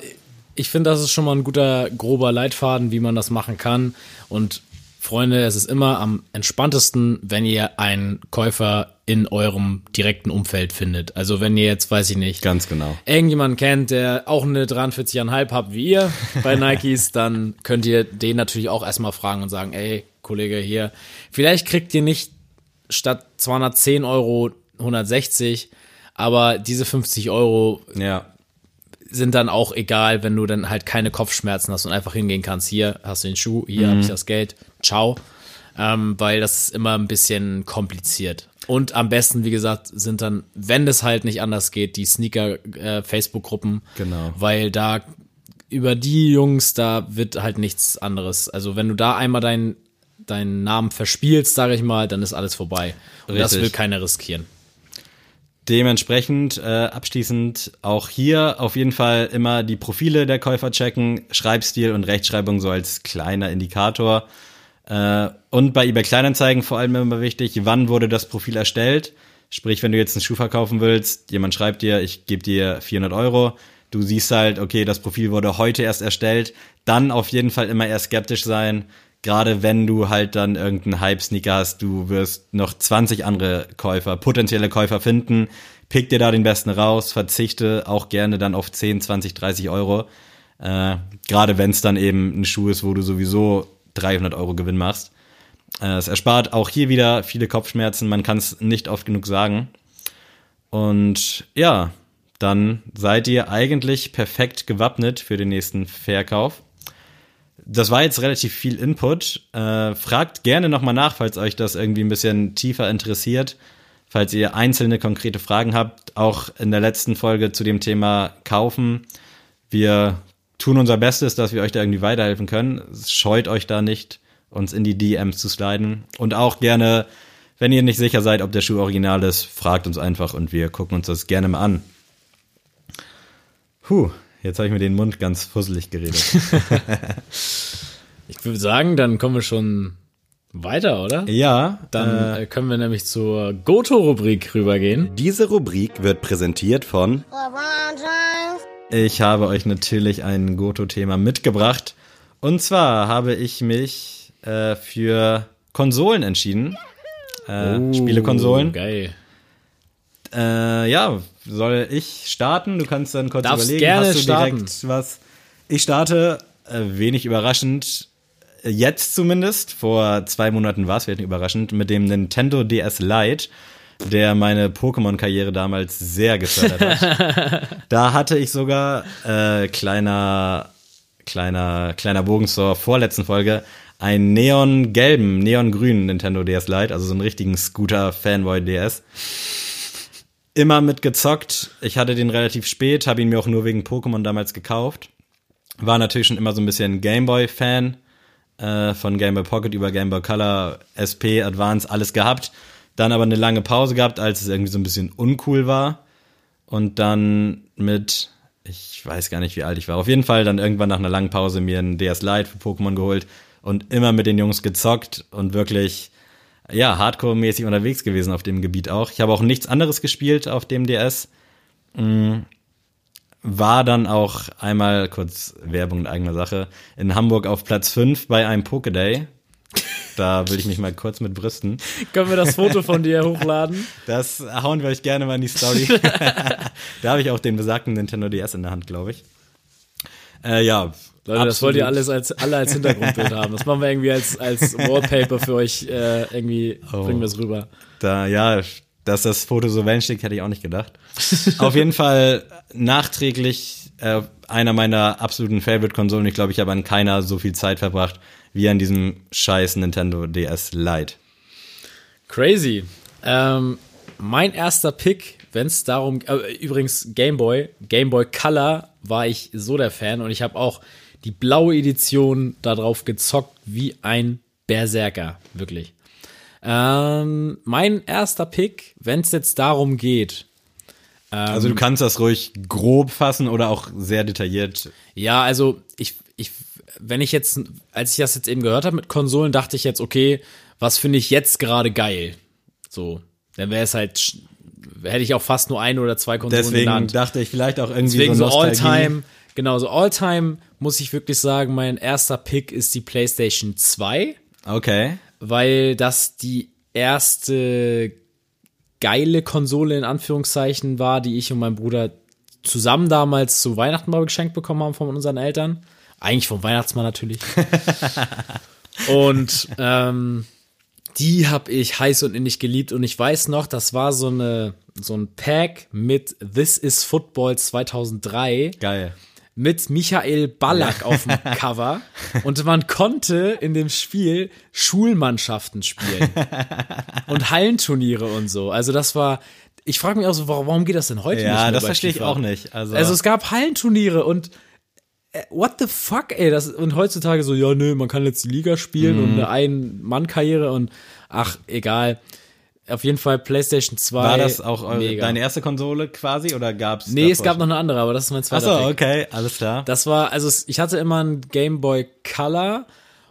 ich finde, das ist schon mal ein guter, grober Leitfaden, wie man das machen kann. Und Freunde, es ist immer am entspanntesten, wenn ihr einen Käufer in eurem direkten Umfeld findet. Also wenn ihr jetzt, weiß ich nicht, Ganz genau. irgendjemanden kennt, der auch eine 43,5 habt wie ihr bei [LAUGHS] Nikes, dann könnt ihr den natürlich auch erstmal fragen und sagen, ey, Kollege, hier, vielleicht kriegt ihr nicht statt 210 Euro 160, aber diese 50 Euro Ja, sind dann auch egal, wenn du dann halt keine Kopfschmerzen hast und einfach hingehen kannst. Hier hast du den Schuh, hier Mhm. habe ich das Geld, ciao. Ähm, weil das ist immer ein bisschen kompliziert. Und am besten, wie gesagt, sind dann, wenn es halt nicht anders geht, die Sneaker-Facebook-Gruppen. Genau. Weil da über die Jungs, da wird halt nichts anderes. Also wenn du da einmal deinen deinen Namen verspielst, sage ich mal, dann ist alles vorbei. Und das Richtig. will keiner riskieren. Dementsprechend äh, abschließend auch hier auf jeden Fall immer die Profile der Käufer checken, Schreibstil und Rechtschreibung so als kleiner Indikator. Äh, und bei eBay Kleinanzeigen vor allem immer wichtig, wann wurde das Profil erstellt? Sprich, wenn du jetzt einen Schuh verkaufen willst, jemand schreibt dir, ich gebe dir 400 Euro, du siehst halt, okay, das Profil wurde heute erst erstellt, dann auf jeden Fall immer eher skeptisch sein, gerade wenn du halt dann irgendeinen Hype-Sneaker hast, du wirst noch 20 andere Käufer, potenzielle Käufer finden, pick dir da den besten raus, verzichte auch gerne dann auf 10, 20, 30 Euro, äh, gerade wenn es dann eben ein Schuh ist, wo du sowieso 300 Euro Gewinn machst. Äh, Es erspart auch hier wieder viele Kopfschmerzen, man kann es nicht oft genug sagen. Und ja, dann seid ihr eigentlich perfekt gewappnet für den nächsten Verkauf. Das war jetzt relativ viel Input. Äh, fragt gerne nochmal nach, falls euch das irgendwie ein bisschen tiefer interessiert. Falls ihr einzelne konkrete Fragen habt, auch in der letzten Folge zu dem Thema Kaufen. Wir tun unser Bestes, dass wir euch da irgendwie weiterhelfen können. Scheut euch da nicht, uns in die DMs zu sliden. Und auch gerne, wenn ihr nicht sicher seid, ob der Schuh original ist, fragt uns einfach und wir gucken uns das gerne mal an. Puh, jetzt habe ich mir den Mund ganz fusselig geredet. [LAUGHS] Ich würde sagen, dann kommen wir schon weiter, oder? ja, Dann äh, können wir nämlich zur Goto-Rubrik rübergehen. Diese Rubrik wird präsentiert von. Ich habe euch natürlich ein Goto-Thema mitgebracht. Und zwar habe ich mich äh, für Konsolen entschieden. Äh, Spielekonsolen. Oh, Geil. Äh, ja, soll ich starten? Du kannst dann kurz Darfst überlegen. gerne Hast du starten. direkt was? Ich starte, äh, wenig überraschend, äh, jetzt zumindest, vor zwei Monaten war es wenig überraschend, mit dem Nintendo DS Lite, der meine Pokémon-Karriere damals sehr gefördert hat. [LAUGHS] da hatte ich sogar, äh, kleiner, kleiner, kleiner Bogen zur vorletzten Folge, einen neongelben, neongrünen Nintendo DS Lite, also so einen richtigen Scooter-Fanboy DS immer mitgezockt. Ich hatte den relativ spät, habe ihn mir auch nur wegen Pokémon damals gekauft. War natürlich schon immer so ein bisschen Gameboy-Fan. Äh, von Game Boy Pocket über Game Boy Color, SP, Advance, alles gehabt. Dann aber eine lange Pause gehabt, als es irgendwie so ein bisschen uncool war. Und dann mit, ich weiß gar nicht, wie alt ich war. Auf jeden Fall dann irgendwann nach einer langen Pause mir einen DS Lite für Pokémon geholt und immer mit den Jungs gezockt und wirklich ja, Hardcore-mäßig unterwegs gewesen auf dem Gebiet auch. Ich habe auch nichts anderes gespielt auf dem DS. Mm, War dann auch einmal, kurz Werbung in eigener Sache, in Hamburg auf Platz 5 bei einem Pokéday. Da will ich mich mal kurz mit brüsten. Können wir das Foto von dir hochladen? [LAUGHS] Das hauen wir euch gerne mal in die Story. [LAUGHS] da habe ich auch den besagten Nintendo DS in der Hand, glaube ich. Äh, ja. Leute, das wollt ihr alles als, alle als Hintergrundbild haben. Das machen wir irgendwie als, als Wallpaper für euch. Äh, irgendwie Oh. bringen wir es rüber. Da, ja, dass das Foto so wellenschlägt, hätte ich auch nicht gedacht. [LAUGHS] Auf jeden Fall nachträglich äh, einer meiner absoluten Favorite-Konsolen. Ich glaube, ich habe an keiner so viel Zeit verbracht wie an diesem scheiß Nintendo DS Lite. Crazy. Ähm, mein erster Pick, wenn es darum, äh, übrigens Game Boy, Game Boy Color war ich so der Fan und ich habe auch die blaue Edition darauf gezockt wie ein Berserker, wirklich. Ähm, mein erster Pick, wenn es jetzt darum geht, Also du kannst das ruhig grob fassen oder auch sehr detailliert. Ja, also ich, ich, wenn ich jetzt, als ich das jetzt eben gehört habe mit Konsolen, dachte ich jetzt, okay, was finde ich jetzt gerade geil? So, dann wäre es halt, hätte ich auch fast nur eine oder zwei Konsolen Deswegen genannt. dachte ich vielleicht auch irgendwie Deswegen so so. All-Time, genau, so All-Time muss ich wirklich sagen, mein erster Pick ist die PlayStation 2, Okay. weil das die erste geile Konsole in Anführungszeichen war, die ich und mein Bruder zusammen damals zu Weihnachten mal geschenkt bekommen haben von unseren Eltern. Eigentlich vom Weihnachtsmann natürlich. [LAUGHS] und ähm, die habe ich heiß und innig geliebt und ich weiß noch, das war so eine so ein Pack mit This is Football 2003 Geil. Mit Michael Ballack auf dem [LAUGHS] Cover und man konnte in dem Spiel Schulmannschaften spielen [LAUGHS] und Hallenturniere und so. Also das war, ich frage mich auch so, warum, geht das denn heute nicht Ja, das verstehe ich auch nicht. Also, Also es gab Hallenturniere und äh, what the fuck, ey, das und heutzutage so, ja, nö, man kann jetzt die Liga spielen Mhm. und eine Ein-Mann-Karriere und ach, egal. Auf jeden Fall PlayStation 2. war das auch eure, mega. deine erste Konsole quasi oder gab's? Nee, es gab noch eine andere, aber das ist mein schon? zweiter Achso, okay, alles klar. Das war, also es- ich hatte immer einen Game Boy Color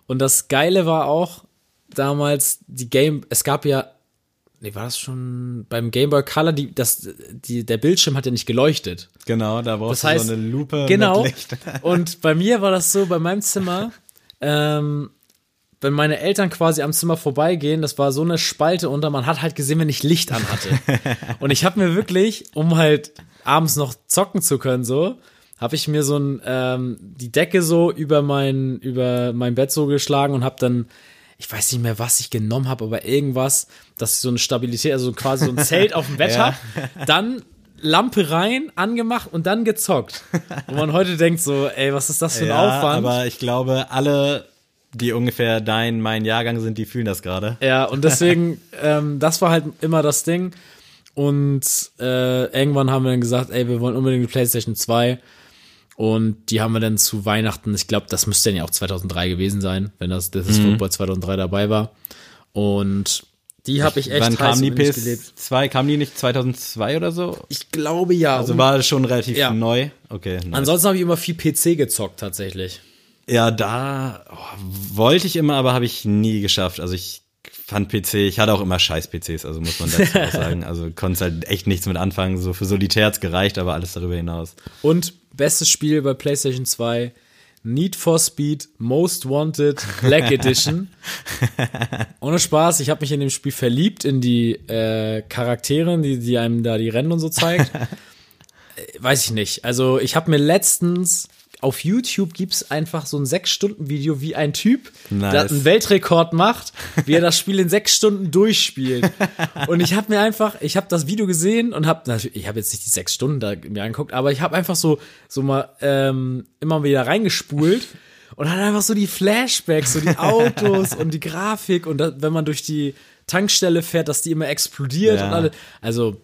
und das Geile war auch damals die Game, es gab ja, nee, war das schon beim Game Boy Color, die, das, die, der Bildschirm hat ja nicht geleuchtet. Genau, da brauchst Das heißt, du so eine Lupe genau. mit Licht. Und bei mir war das so, bei meinem Zimmer, ähm, wenn meine Eltern quasi am Zimmer vorbeigehen, das war so eine Spalte unter, man hat halt gesehen, wenn ich Licht anhatte. [LAUGHS] Und ich habe mir wirklich, um halt abends noch zocken zu können, so, habe ich mir so ein, ähm, die Decke so über mein, über mein Bett so geschlagen und habe dann, ich weiß nicht mehr, was ich genommen habe, aber irgendwas, dass ich so eine Stabilität, also quasi so ein Zelt auf dem Bett [LAUGHS] Ja. hab, dann Lampe rein, angemacht und dann gezockt. Wo man heute denkt so, ey, was ist das für ein Ja, Aufwand? aber ich glaube, alle, die ungefähr dein, mein Jahrgang sind, die fühlen das gerade. Ja, und deswegen, [LAUGHS] ähm, das war halt immer das Ding. Und äh, irgendwann haben wir dann gesagt, ey, wir wollen unbedingt die PlayStation 2. Und die haben wir dann zu Weihnachten, ich glaube, das müsste dann ja auch 2003 gewesen sein, wenn das, das Mhm. ist Football 2003 dabei war. Und die habe ich echt Wann heiß kam die und innig gelebt. PS2? Kam die nicht 202002 oder so? Ich glaube ja. Also war das schon relativ Ja. neu. Okay. Nice. ansonsten habe ich immer viel PC gezockt tatsächlich. Ja, da oh, wollte ich immer, aber habe ich nie geschafft. Also ich fand PC, ich hatte auch immer scheiß PCs, also muss man dazu auch [LAUGHS] sagen. Also konnte halt echt nichts mit anfangen. So für Solitär hat's gereicht, aber alles darüber hinaus. Und bestes Spiel bei PlayStation 2, Need for Speed Most Wanted Black [LAUGHS] Edition. Ohne Spaß, ich habe mich in dem Spiel verliebt, in die äh, Charaktere, die, die einem da die Rennen und so zeigt. [LAUGHS] Äh, Weiß ich nicht. Also ich habe mir letztens auf YouTube gibt's einfach so ein sechs Stunden Video, wie ein Typ, Nice. der einen Weltrekord macht, wie er das Spiel in sechs Stunden durchspielt. Und ich habe mir einfach, ich habe das Video gesehen und habe natürlich, ich habe jetzt nicht die sechs Stunden da mir angeguckt, aber ich habe einfach so so mal ähm, immer wieder reingespult und hat einfach so die Flashbacks, so die Autos und die Grafik und da, wenn man durch die Tankstelle fährt, dass die immer explodiert Ja. und alle, also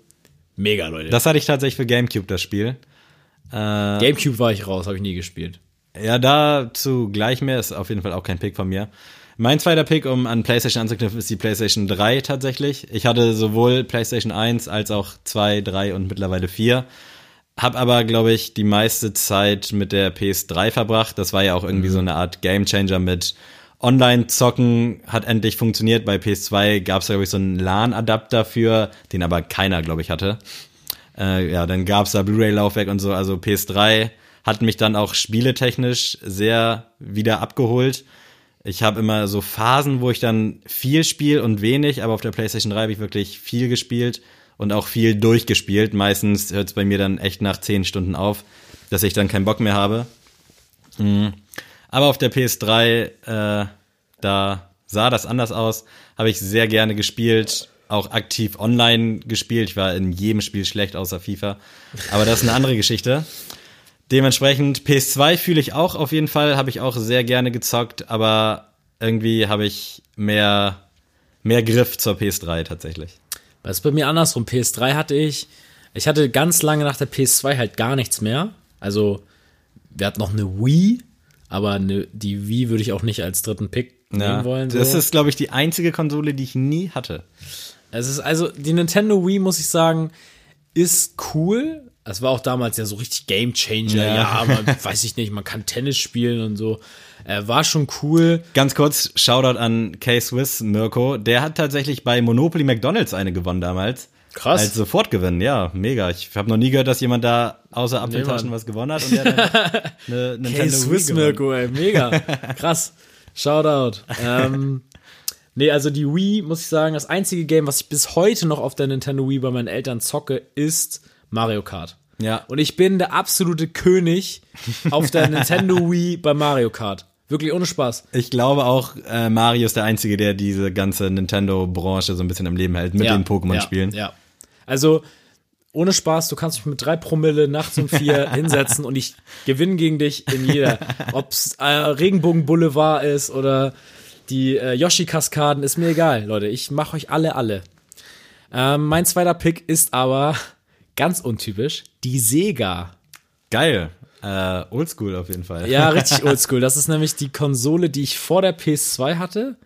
mega Leute. Das hatte ich tatsächlich für GameCube, das Spiel. Gamecube war ich raus, habe ich nie gespielt. Ja, dazu gleich mehr, ist auf jeden Fall auch kein Pick von mir. Mein zweiter Pick, um an PlayStation anzuknüpfen, ist die PlayStation 3 tatsächlich. Ich hatte sowohl PlayStation 1 als auch 2, 3 und mittlerweile 4. Hab aber, glaube ich, die meiste Zeit mit der PS3 verbracht. Das war ja auch irgendwie so eine Art Gamechanger mit Online-Zocken hat endlich funktioniert. Bei PS2 gab es, glaube ich, so einen LAN-Adapter für, den aber keiner, glaube ich, hatte. Äh, ja, dann gab's da Blu-ray-Laufwerk und so. Also PS3 hat mich dann auch spieletechnisch sehr wieder abgeholt. Ich habe immer so Phasen, wo ich dann viel spiele und wenig, aber auf der PlayStation 3 habe ich wirklich viel gespielt und auch viel durchgespielt. Meistens hört es bei mir dann echt nach 10 Stunden auf, dass ich dann keinen Bock mehr habe. Mhm. Aber auf der PS3, äh, da sah das anders aus. Habe ich sehr gerne gespielt, auch aktiv online gespielt. Ich war in jedem Spiel schlecht außer FIFA. Aber das ist eine andere Geschichte. Dementsprechend PS2 fühle ich auch auf jeden Fall, habe ich auch sehr gerne gezockt, aber irgendwie habe ich mehr mehr Griff zur PS3 tatsächlich. Das ist bei mir andersrum. PS3 hatte ich, ich hatte ganz lange nach der PS2 halt gar nichts mehr. Also wir hatten noch eine Wii, aber eine, die Wii würde ich auch nicht als dritten Pick Ja, nehmen wollen. So. das ist, glaube ich, die einzige Konsole, die ich nie hatte. Es ist also, die Nintendo Wii, muss ich sagen, ist cool. Es war auch damals ja so richtig Game Changer. Ja. Ja, aber [LAUGHS] weiß ich nicht, man kann Tennis spielen und so. Äh, war schon cool. Ganz kurz, Shoutout an K-Swiss, Mirko. Der hat tatsächlich bei Monopoly McDonalds eine gewonnen damals. Krass. Als Sofortgewinn, ja, mega. Ich habe noch nie gehört, dass jemand da außer Apfeltaschen Mann. was gewonnen hat und der dann [LAUGHS] eine Nintendo Swiss. Mirko, ey, mega. [LAUGHS] Krass. Shoutout. Ähm, nee, also die Wii, muss ich sagen, das einzige Game, was ich bis heute noch auf der Nintendo Wii bei meinen Eltern zocke, ist Mario Kart. Ja. Und ich bin der absolute König auf der Nintendo [LAUGHS] Wii bei Mario Kart. Wirklich ohne Spaß. Ich glaube auch, äh, Mario ist der Einzige, der diese ganze Nintendo-Branche so ein bisschen im Leben hält mit den Pokémon-Spielen. Ja, ja. Also, ohne Spaß, du kannst mich mit drei Promille nachts um vier [LAUGHS] hinsetzen und ich gewinne gegen dich in jeder. Ob's äh, Regenbogen Boulevard ist oder die äh, Yoshi-Kaskaden, ist mir egal, Leute. Ich mache euch alle, alle. Ähm, mein zweiter Pick ist aber ganz untypisch, die Sega. Geil. Äh, oldschool auf jeden Fall. Ja, [LAUGHS] richtig oldschool. Das ist nämlich die Konsole, die ich vor der PS2 hatte,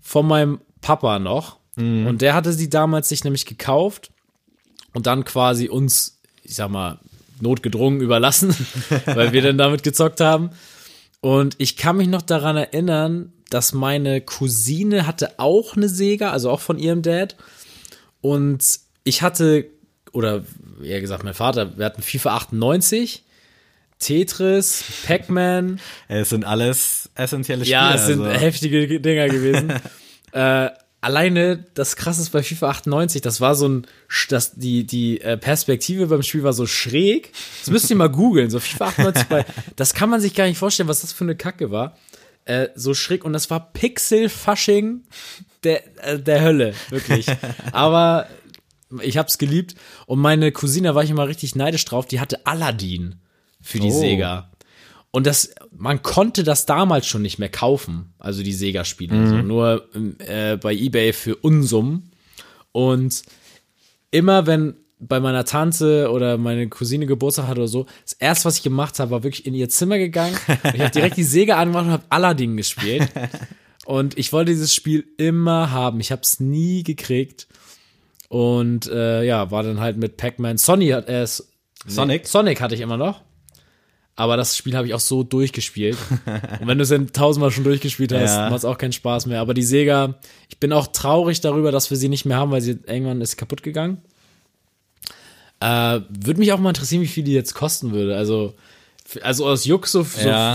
von meinem Papa noch. Und der hatte sie damals sich nämlich gekauft und dann quasi uns, ich sag mal, notgedrungen überlassen, [LAUGHS] weil wir dann damit gezockt haben. Und ich kann mich noch daran erinnern, dass meine Cousine hatte auch eine Sega, also auch von ihrem Dad. Und ich hatte, oder eher gesagt, mein Vater, wir hatten FIFA 98, Tetris, Pac-Man. [LAUGHS] Es sind alles essentielle Spiele. Ja, es sind also. heftige Dinger gewesen. [LAUGHS] äh, alleine das krasseste bei FIFA 98, das war so ein, das, die, die äh, Perspektive beim Spiel war so schräg. Das müsst ihr mal googeln. So FIFA 98 bei, [LAUGHS] das kann man sich gar nicht vorstellen, was das für eine Kacke war. Äh, so schräg und das war Pixel-Fasching der, äh, der Hölle, wirklich. [LAUGHS] Aber ich hab's geliebt und meine Cousine, da war ich immer richtig neidisch drauf, die hatte Aladdin für die Oh. Sega. Und das, man konnte das damals schon nicht mehr kaufen, also die Sega-Spiele, so, nur äh, bei eBay für Unsummen. Und immer wenn bei meiner Tante oder meine Cousine Geburtstag hatte oder so, das erste, was ich gemacht habe, war wirklich in ihr Zimmer gegangen. Ich habe direkt die Sega angemacht und habe Aladdin gespielt. Und ich wollte dieses Spiel immer haben. Ich habe es nie gekriegt. Und äh, ja, war dann halt mit Pac-Man. Sony hat äh, Sonic? Nee, Sonic hatte ich immer noch. Aber das Spiel habe ich auch so durchgespielt. Und wenn du es dann tausendmal schon durchgespielt hast, Ja. macht es auch keinen Spaß mehr. Aber die Sega, ich bin auch traurig darüber, dass wir sie nicht mehr haben, weil sie irgendwann ist kaputt gegangen. Äh, würde mich auch mal interessieren, wie viel die jetzt kosten würde. Also, also aus Juck so, so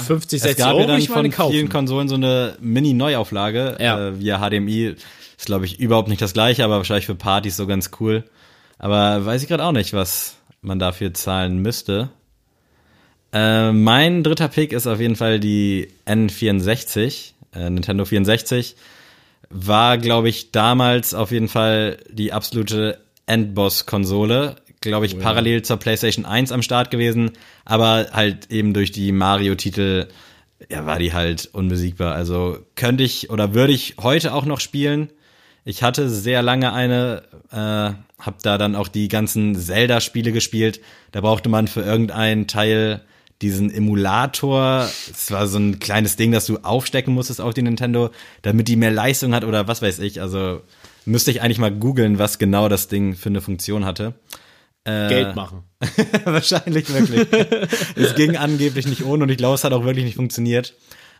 50, 60 es gab Euro ja dann ich von vielen kaufen. Konsolen so eine Mini-Neuauflage Ja. äh, via HDMI. Ist, glaube ich, überhaupt nicht das gleiche, aber wahrscheinlich für Partys so ganz cool. Aber weiß ich gerade auch nicht, was man dafür zahlen müsste. Äh, mein dritter Pick ist auf jeden Fall die N64, äh, Nintendo 64. War, glaube ich, damals auf jeden Fall die absolute Endboss-Konsole. Glaube ich, parallel zur PlayStation 1 am Start gewesen, aber halt eben durch die Mario-Titel, ja, war die halt unbesiegbar. Also könnte ich oder würde ich heute auch noch spielen. Ich hatte sehr lange eine, äh, hab da dann auch die ganzen Zelda-Spiele gespielt. Da brauchte man für irgendeinen Teil diesen Emulator. Es war so ein kleines Ding, das du aufstecken musstest auf die Nintendo, damit die mehr Leistung hat oder was weiß ich. Also müsste ich eigentlich mal googeln, was genau das Ding für eine Funktion hatte. Geld machen. [LAUGHS] Wahrscheinlich wirklich. [LAUGHS] es ging angeblich nicht ohne und ich glaube, es hat auch wirklich nicht funktioniert.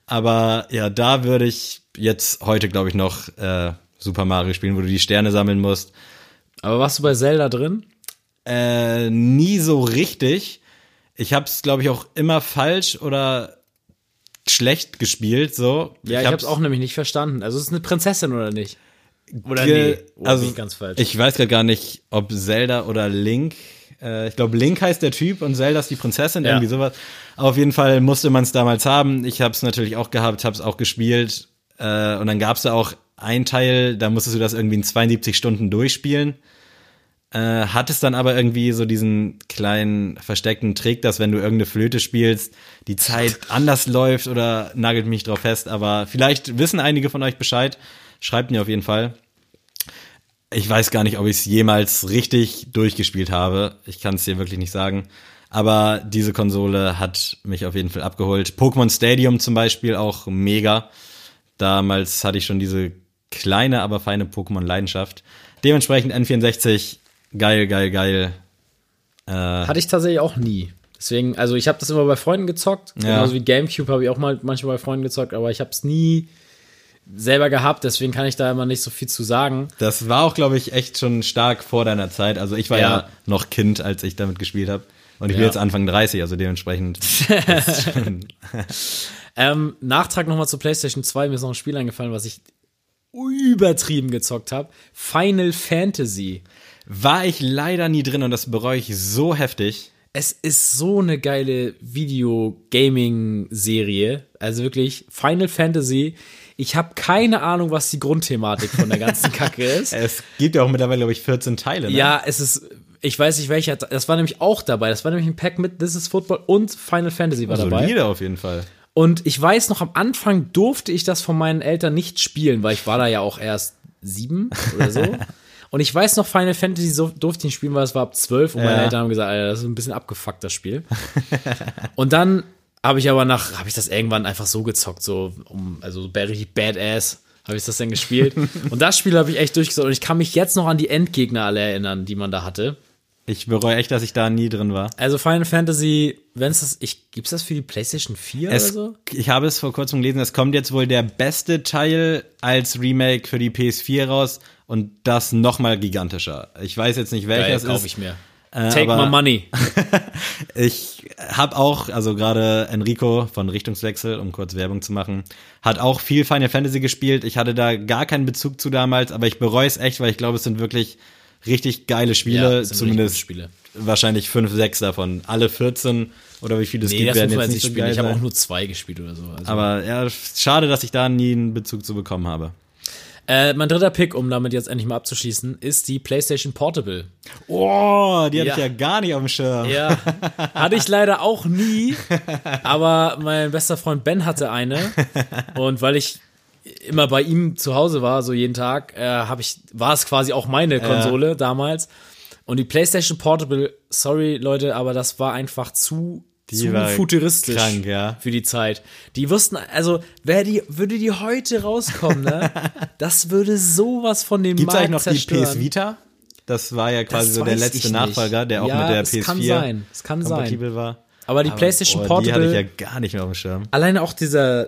Aber ja, da würde ich jetzt heute, glaube ich, noch äh, Super Mario spielen, wo du die Sterne sammeln musst. Aber warst du bei Zelda drin? Äh, nie so richtig. Ich habe es, glaube ich, auch immer falsch oder schlecht gespielt. So. Ja, ich, hab's auch nämlich nicht verstanden. Also es ist eine Prinzessin oder nicht? Oder nee? Oder also ich ganz falsch. Ich weiß gerade gar nicht, ob Zelda oder Link. Äh, ich glaube, Link heißt der Typ und Zelda ist die Prinzessin, Ja. irgendwie sowas. Auf jeden Fall musste man es damals haben. Ich habe es natürlich auch gehabt, habe es auch gespielt. Äh, und dann gab es da auch ein Teil, da musstest du das irgendwie in 72 Stunden durchspielen. Äh, hat es dann aber irgendwie so diesen kleinen versteckten Trick, dass wenn du irgendeine Flöte spielst, die Zeit [LAUGHS] anders läuft oder nagelt mich drauf fest. Aber vielleicht wissen einige von euch Bescheid. Schreibt mir auf jeden Fall. Ich weiß gar nicht, ob ich es jemals richtig durchgespielt habe. Ich kann es dir wirklich nicht sagen. Aber diese Konsole hat mich auf jeden Fall abgeholt. Pokémon Stadium zum Beispiel auch mega. Damals hatte ich schon diese kleine, aber feine Pokémon-Leidenschaft. Dementsprechend N64, geil, geil, geil. Hatte ich tatsächlich auch nie. Deswegen, also ich habe das immer bei Freunden gezockt. Ja. Genauso wie Gamecube habe ich auch mal manchmal bei Freunden gezockt, aber ich habe es nie selber gehabt, deswegen kann ich da immer nicht so viel zu sagen. Das war auch, glaube ich, echt schon stark vor deiner Zeit. Also ich war ja, Ja. noch Kind, als ich damit gespielt habe. Und ich bin Ja. jetzt Anfang 30, also dementsprechend. [LAUGHS] Ähm, Nachtrag nochmal zu PlayStation 2, mir ist noch ein Spiel eingefallen, was ich übertrieben gezockt habe. Final Fantasy. war ich leider nie drin und das bereue ich so heftig. Es ist so eine geile Video-Gaming-Serie. Also wirklich, Final Fantasy. Ich habe keine Ahnung, was die Grundthematik von der ganzen [LAUGHS] Kacke ist. Es gibt ja auch mittlerweile, glaube ich, 14 Teile. Ne? Ja, es ist, ich weiß nicht welcher, das war nämlich auch dabei. Das war nämlich ein Pack mit This is Football und Final Fantasy war dabei. Solide auf jeden Fall. Und ich weiß noch, am Anfang durfte ich das von meinen Eltern nicht spielen, weil ich war da ja auch erst sieben oder so. [LAUGHS] Und ich weiß noch, Final Fantasy so, durfte ich nicht spielen, weil es war ab zwölf und meine Ja. Eltern haben gesagt, Alter, das ist ein bisschen abgefuckt, das Spiel. und dann habe ich aber nach, habe ich das irgendwann einfach so gezockt, so, um, also so richtig badass habe ich das dann gespielt. [LAUGHS] und das Spiel habe ich echt durchgesagt und ich kann mich jetzt noch an die Endgegner alle erinnern, die man da hatte. Ich bereue echt, dass ich da nie drin war. Also Final Fantasy, wenn es das, ich, gibt's das für die PlayStation 4 Es, oder so? Ich habe es vor kurzem gelesen, es kommt jetzt wohl der beste Teil als Remake für die PS4 raus und das nochmal gigantischer. Ich weiß jetzt nicht, welcher Geil, es ist. ich mir. Äh, Take my money. [LAUGHS] Ich habe auch, also gerade Enrico von Richtungswechsel, um kurz Werbung zu machen, hat auch viel Final Fantasy gespielt. Ich hatte da gar keinen Bezug zu damals, aber ich bereue es echt, weil ich glaube, es sind wirklich richtig geile Spiele, sind zumindest Spiele. wahrscheinlich fünf, sechs davon. Alle 14 oder wie viele es Nee, gibt, werden jetzt nicht so spielen. Ich habe auch nur zwei gespielt oder so. Also. Aber ja, schade, dass ich da nie einen Bezug zu bekommen habe. Äh, mein dritter Pick, um damit jetzt endlich mal abzuschließen, ist die PlayStation Portable. Oh, die hatte Ja. ich ja gar nicht auf dem Schirm. Ja, [LAUGHS] hatte ich leider auch nie, aber mein bester Freund Ben hatte eine und weil ich immer bei ihm zu Hause war, so jeden Tag, äh, habe ich war es quasi auch meine Konsole damals und die PlayStation Portable, sorry Leute, aber das war einfach zu zu war futuristisch krank, ja. für die Zeit. Die wussten, also wer die würde die heute rauskommen, ne? [LAUGHS] Das würde sowas von dem Gibt's Markt eigentlich noch die zerstören. PS Vita? Das war ja quasi Das so der letzte. Nachfolger, der auch Ja, mit der es PS4 kann sein. Es kann sein. kompatibel war. Aber die PlayStation oh, Portable Die hatte ich ja gar nicht mehr auf dem Schirm. Alleine auch dieser,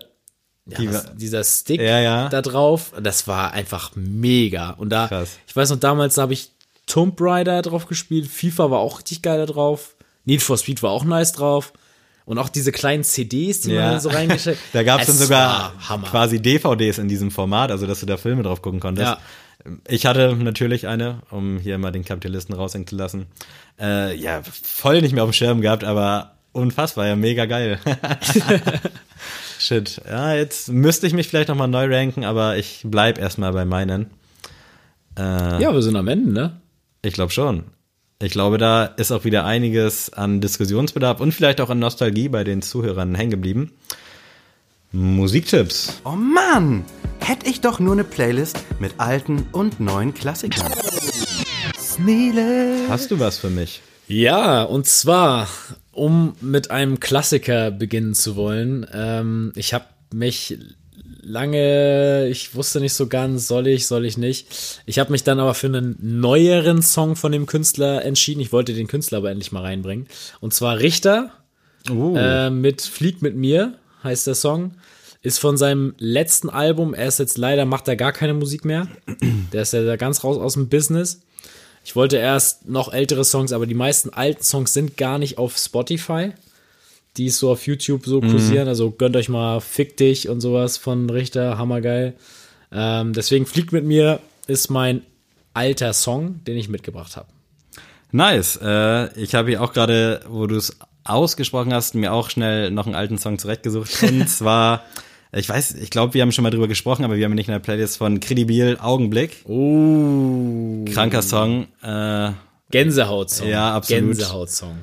ja, Die was, dieser Stick Ja, ja. da drauf, das war einfach mega. Und da, Krass. ich weiß noch, damals habe ich Tomb Raider drauf gespielt, FIFA war auch richtig geil da drauf, Need for Speed war auch nice drauf. Und auch diese kleinen CDs, die man Ja. dann so reingesteckt [LAUGHS] Da gab es dann sogar quasi DVDs in diesem Format, also dass du da Filme drauf gucken konntest. Ja. Ich hatte natürlich eine, um hier mal den Kapitalisten raushängen zu lassen. Äh, ja, voll nicht mehr auf dem Schirm gehabt, aber unfassbar, ja, mega geil. [LAUGHS] Shit. Ja, jetzt müsste ich mich vielleicht nochmal neu ranken, aber ich bleib erstmal bei meinen. Äh, Ja, wir sind am Ende, ne? Ich glaube schon. Ich glaube, da ist auch wieder einiges an Diskussionsbedarf und vielleicht auch an Nostalgie bei den Zuhörern hängen geblieben. Musiktipps. Oh Mann! Hätte ich doch nur eine Playlist mit alten und neuen Klassikern. Sneele. Hast du was für mich? Ja, und zwar, um mit einem Klassiker beginnen zu wollen. Ähm, ich habe mich lange, ich wusste nicht so ganz, soll ich, soll ich nicht. Ich habe mich dann aber für einen neueren Song von dem Künstler entschieden. Ich wollte den Künstler aber endlich mal reinbringen. Und zwar Richter Uh, äh, mit Flieg mit mir heißt der Song. Ist von seinem letzten Album. Er ist jetzt leider, macht er gar keine Musik mehr. Der ist ja da ganz raus aus dem Business. Ich wollte erst noch ältere Songs, aber die meisten alten Songs sind gar nicht auf Spotify. Die so auf YouTube so kursieren. Also gönnt euch mal Fick dich und sowas von Richter, hammergeil. Ähm, deswegen Flieg mit mir ist mein alter Song, den ich mitgebracht habe. nice. Äh, ich habe hier auch gerade, wo du es ausgesprochen hast, mir auch schnell noch einen alten Song zurechtgesucht. [LAUGHS] Und zwar, ich weiß, ich glaube, wir haben schon mal drüber gesprochen, aber wir haben nicht in der Playlist von Credibil Augenblick. Oh. Kranker Song. Äh, Gänsehaut-Song. Ja, absolut. Gänsehaut-Song.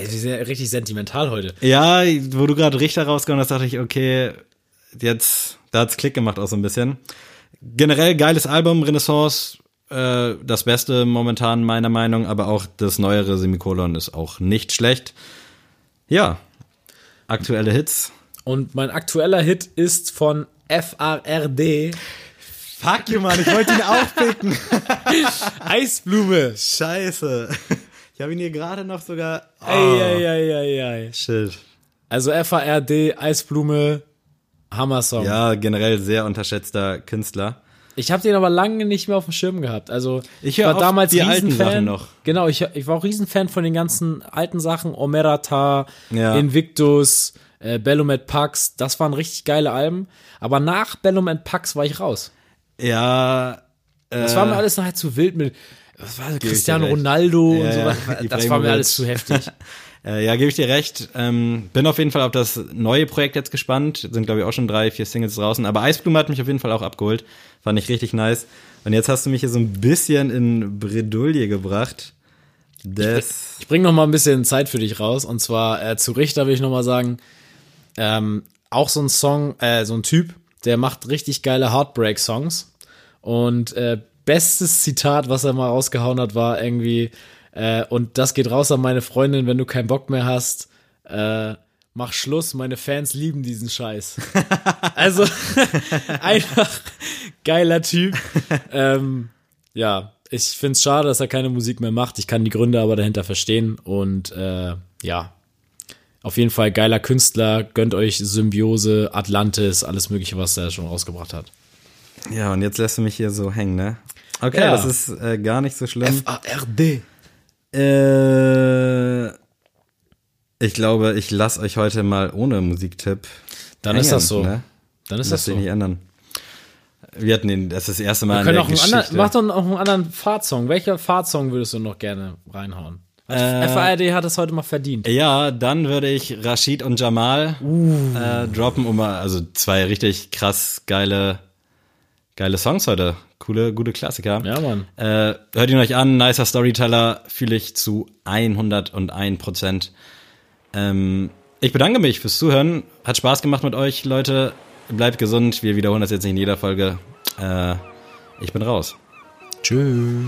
Ey, wir sind ja richtig sentimental heute. Ja, wo du gerade Richter rausgekommen hast, dachte ich, okay, jetzt, da hat's Klick gemacht auch so ein bisschen. Generell geiles Album, Renaissance, äh, das Beste momentan meiner Meinung, aber auch das neuere Semikolon ist auch nicht schlecht. Ja, aktuelle Hits. Und mein aktueller Hit ist von FRRD. Fuck you, Mann, ich wollte ihn [LAUGHS] aufpicken. Eisblume. Scheiße. Ich habe ihn hier gerade noch sogar. Oh, Ei, ei, ei, ei, ei. shit. Also FARD, Eisblume, Hammer-Song. Ja, generell sehr unterschätzter Künstler. Ich habe den aber lange nicht mehr auf dem Schirm gehabt. Also Ich war damals die alten. Sachen noch. Genau, ich, ich war auch Riesenfan von den ganzen alten Sachen. Omerata, Ja. Invictus, äh, Bellum and Pax. Das waren richtig geile Alben. Aber nach Bellum and Pax war ich raus. Ja. Äh, Das war mir alles noch halt zu wild mit was war das, Cristiano. Ronaldo Ja, und so ja, weiter. Das war mir alles zu heftig. [LAUGHS] Äh, ja, gebe ich dir recht. Ähm, bin auf jeden Fall auf das neue Projekt jetzt gespannt. Sind, glaube ich, auch schon drei, vier Singles draußen. Aber Eisblume hat mich auf jeden Fall auch abgeholt. Fand ich richtig nice. Und jetzt hast du mich hier so ein bisschen in Bredouille gebracht. Das. Ich bringe noch mal ein bisschen Zeit für dich raus. Und zwar äh, zu Richter will ich noch mal sagen, ähm, auch so ein Song, äh, so ein Typ, der macht richtig geile Heartbreak-Songs. Und äh, bestes Zitat, was er mal rausgehauen hat, war irgendwie, äh, und das geht raus an meine Freundin, wenn du keinen Bock mehr hast, äh, mach Schluss, meine Fans lieben diesen Scheiß. [LAUGHS] also [LAUGHS] einfach geiler Typ. ähm, ja, ich find's schade, dass er keine Musik mehr macht. Ich kann die Gründe aber dahinter verstehen. Und äh, ja, auf jeden Fall geiler Künstler. Gönnt euch Symbiose, Atlantis, alles Mögliche, was er schon rausgebracht hat. Ja, und jetzt lässt du mich hier so hängen, ne? Okay, Ja. das ist äh, gar nicht so schlimm. A-R-D. Äh, ich glaube, ich lasse euch heute mal ohne Musiktipp. Dann ist hängen, das so. Ne? Dann ist das dich so. nicht ändern. Wir hatten den, das ist das erste Mal Wir in können der auch einen anderen, mach doch noch einen anderen Fahrtsong. Welcher Fahrtsong würdest du noch gerne reinhauen? Äh, FARD hat es heute mal verdient. Ja, dann würde ich Rashid und Jamal Uh. äh, droppen, um mal, also zwei richtig krass geile, geile Songs heute. Coole, gute Klassiker. Ja, Mann. Äh, hört ihn euch an, nicer Storyteller, fühle ich zu 101 Prozent. Ähm, ich bedanke mich fürs Zuhören. Hat Spaß gemacht mit euch, Leute. Bleibt gesund. Wir wiederholen das jetzt nicht in jeder Folge. Äh, ich bin raus. Tschüss.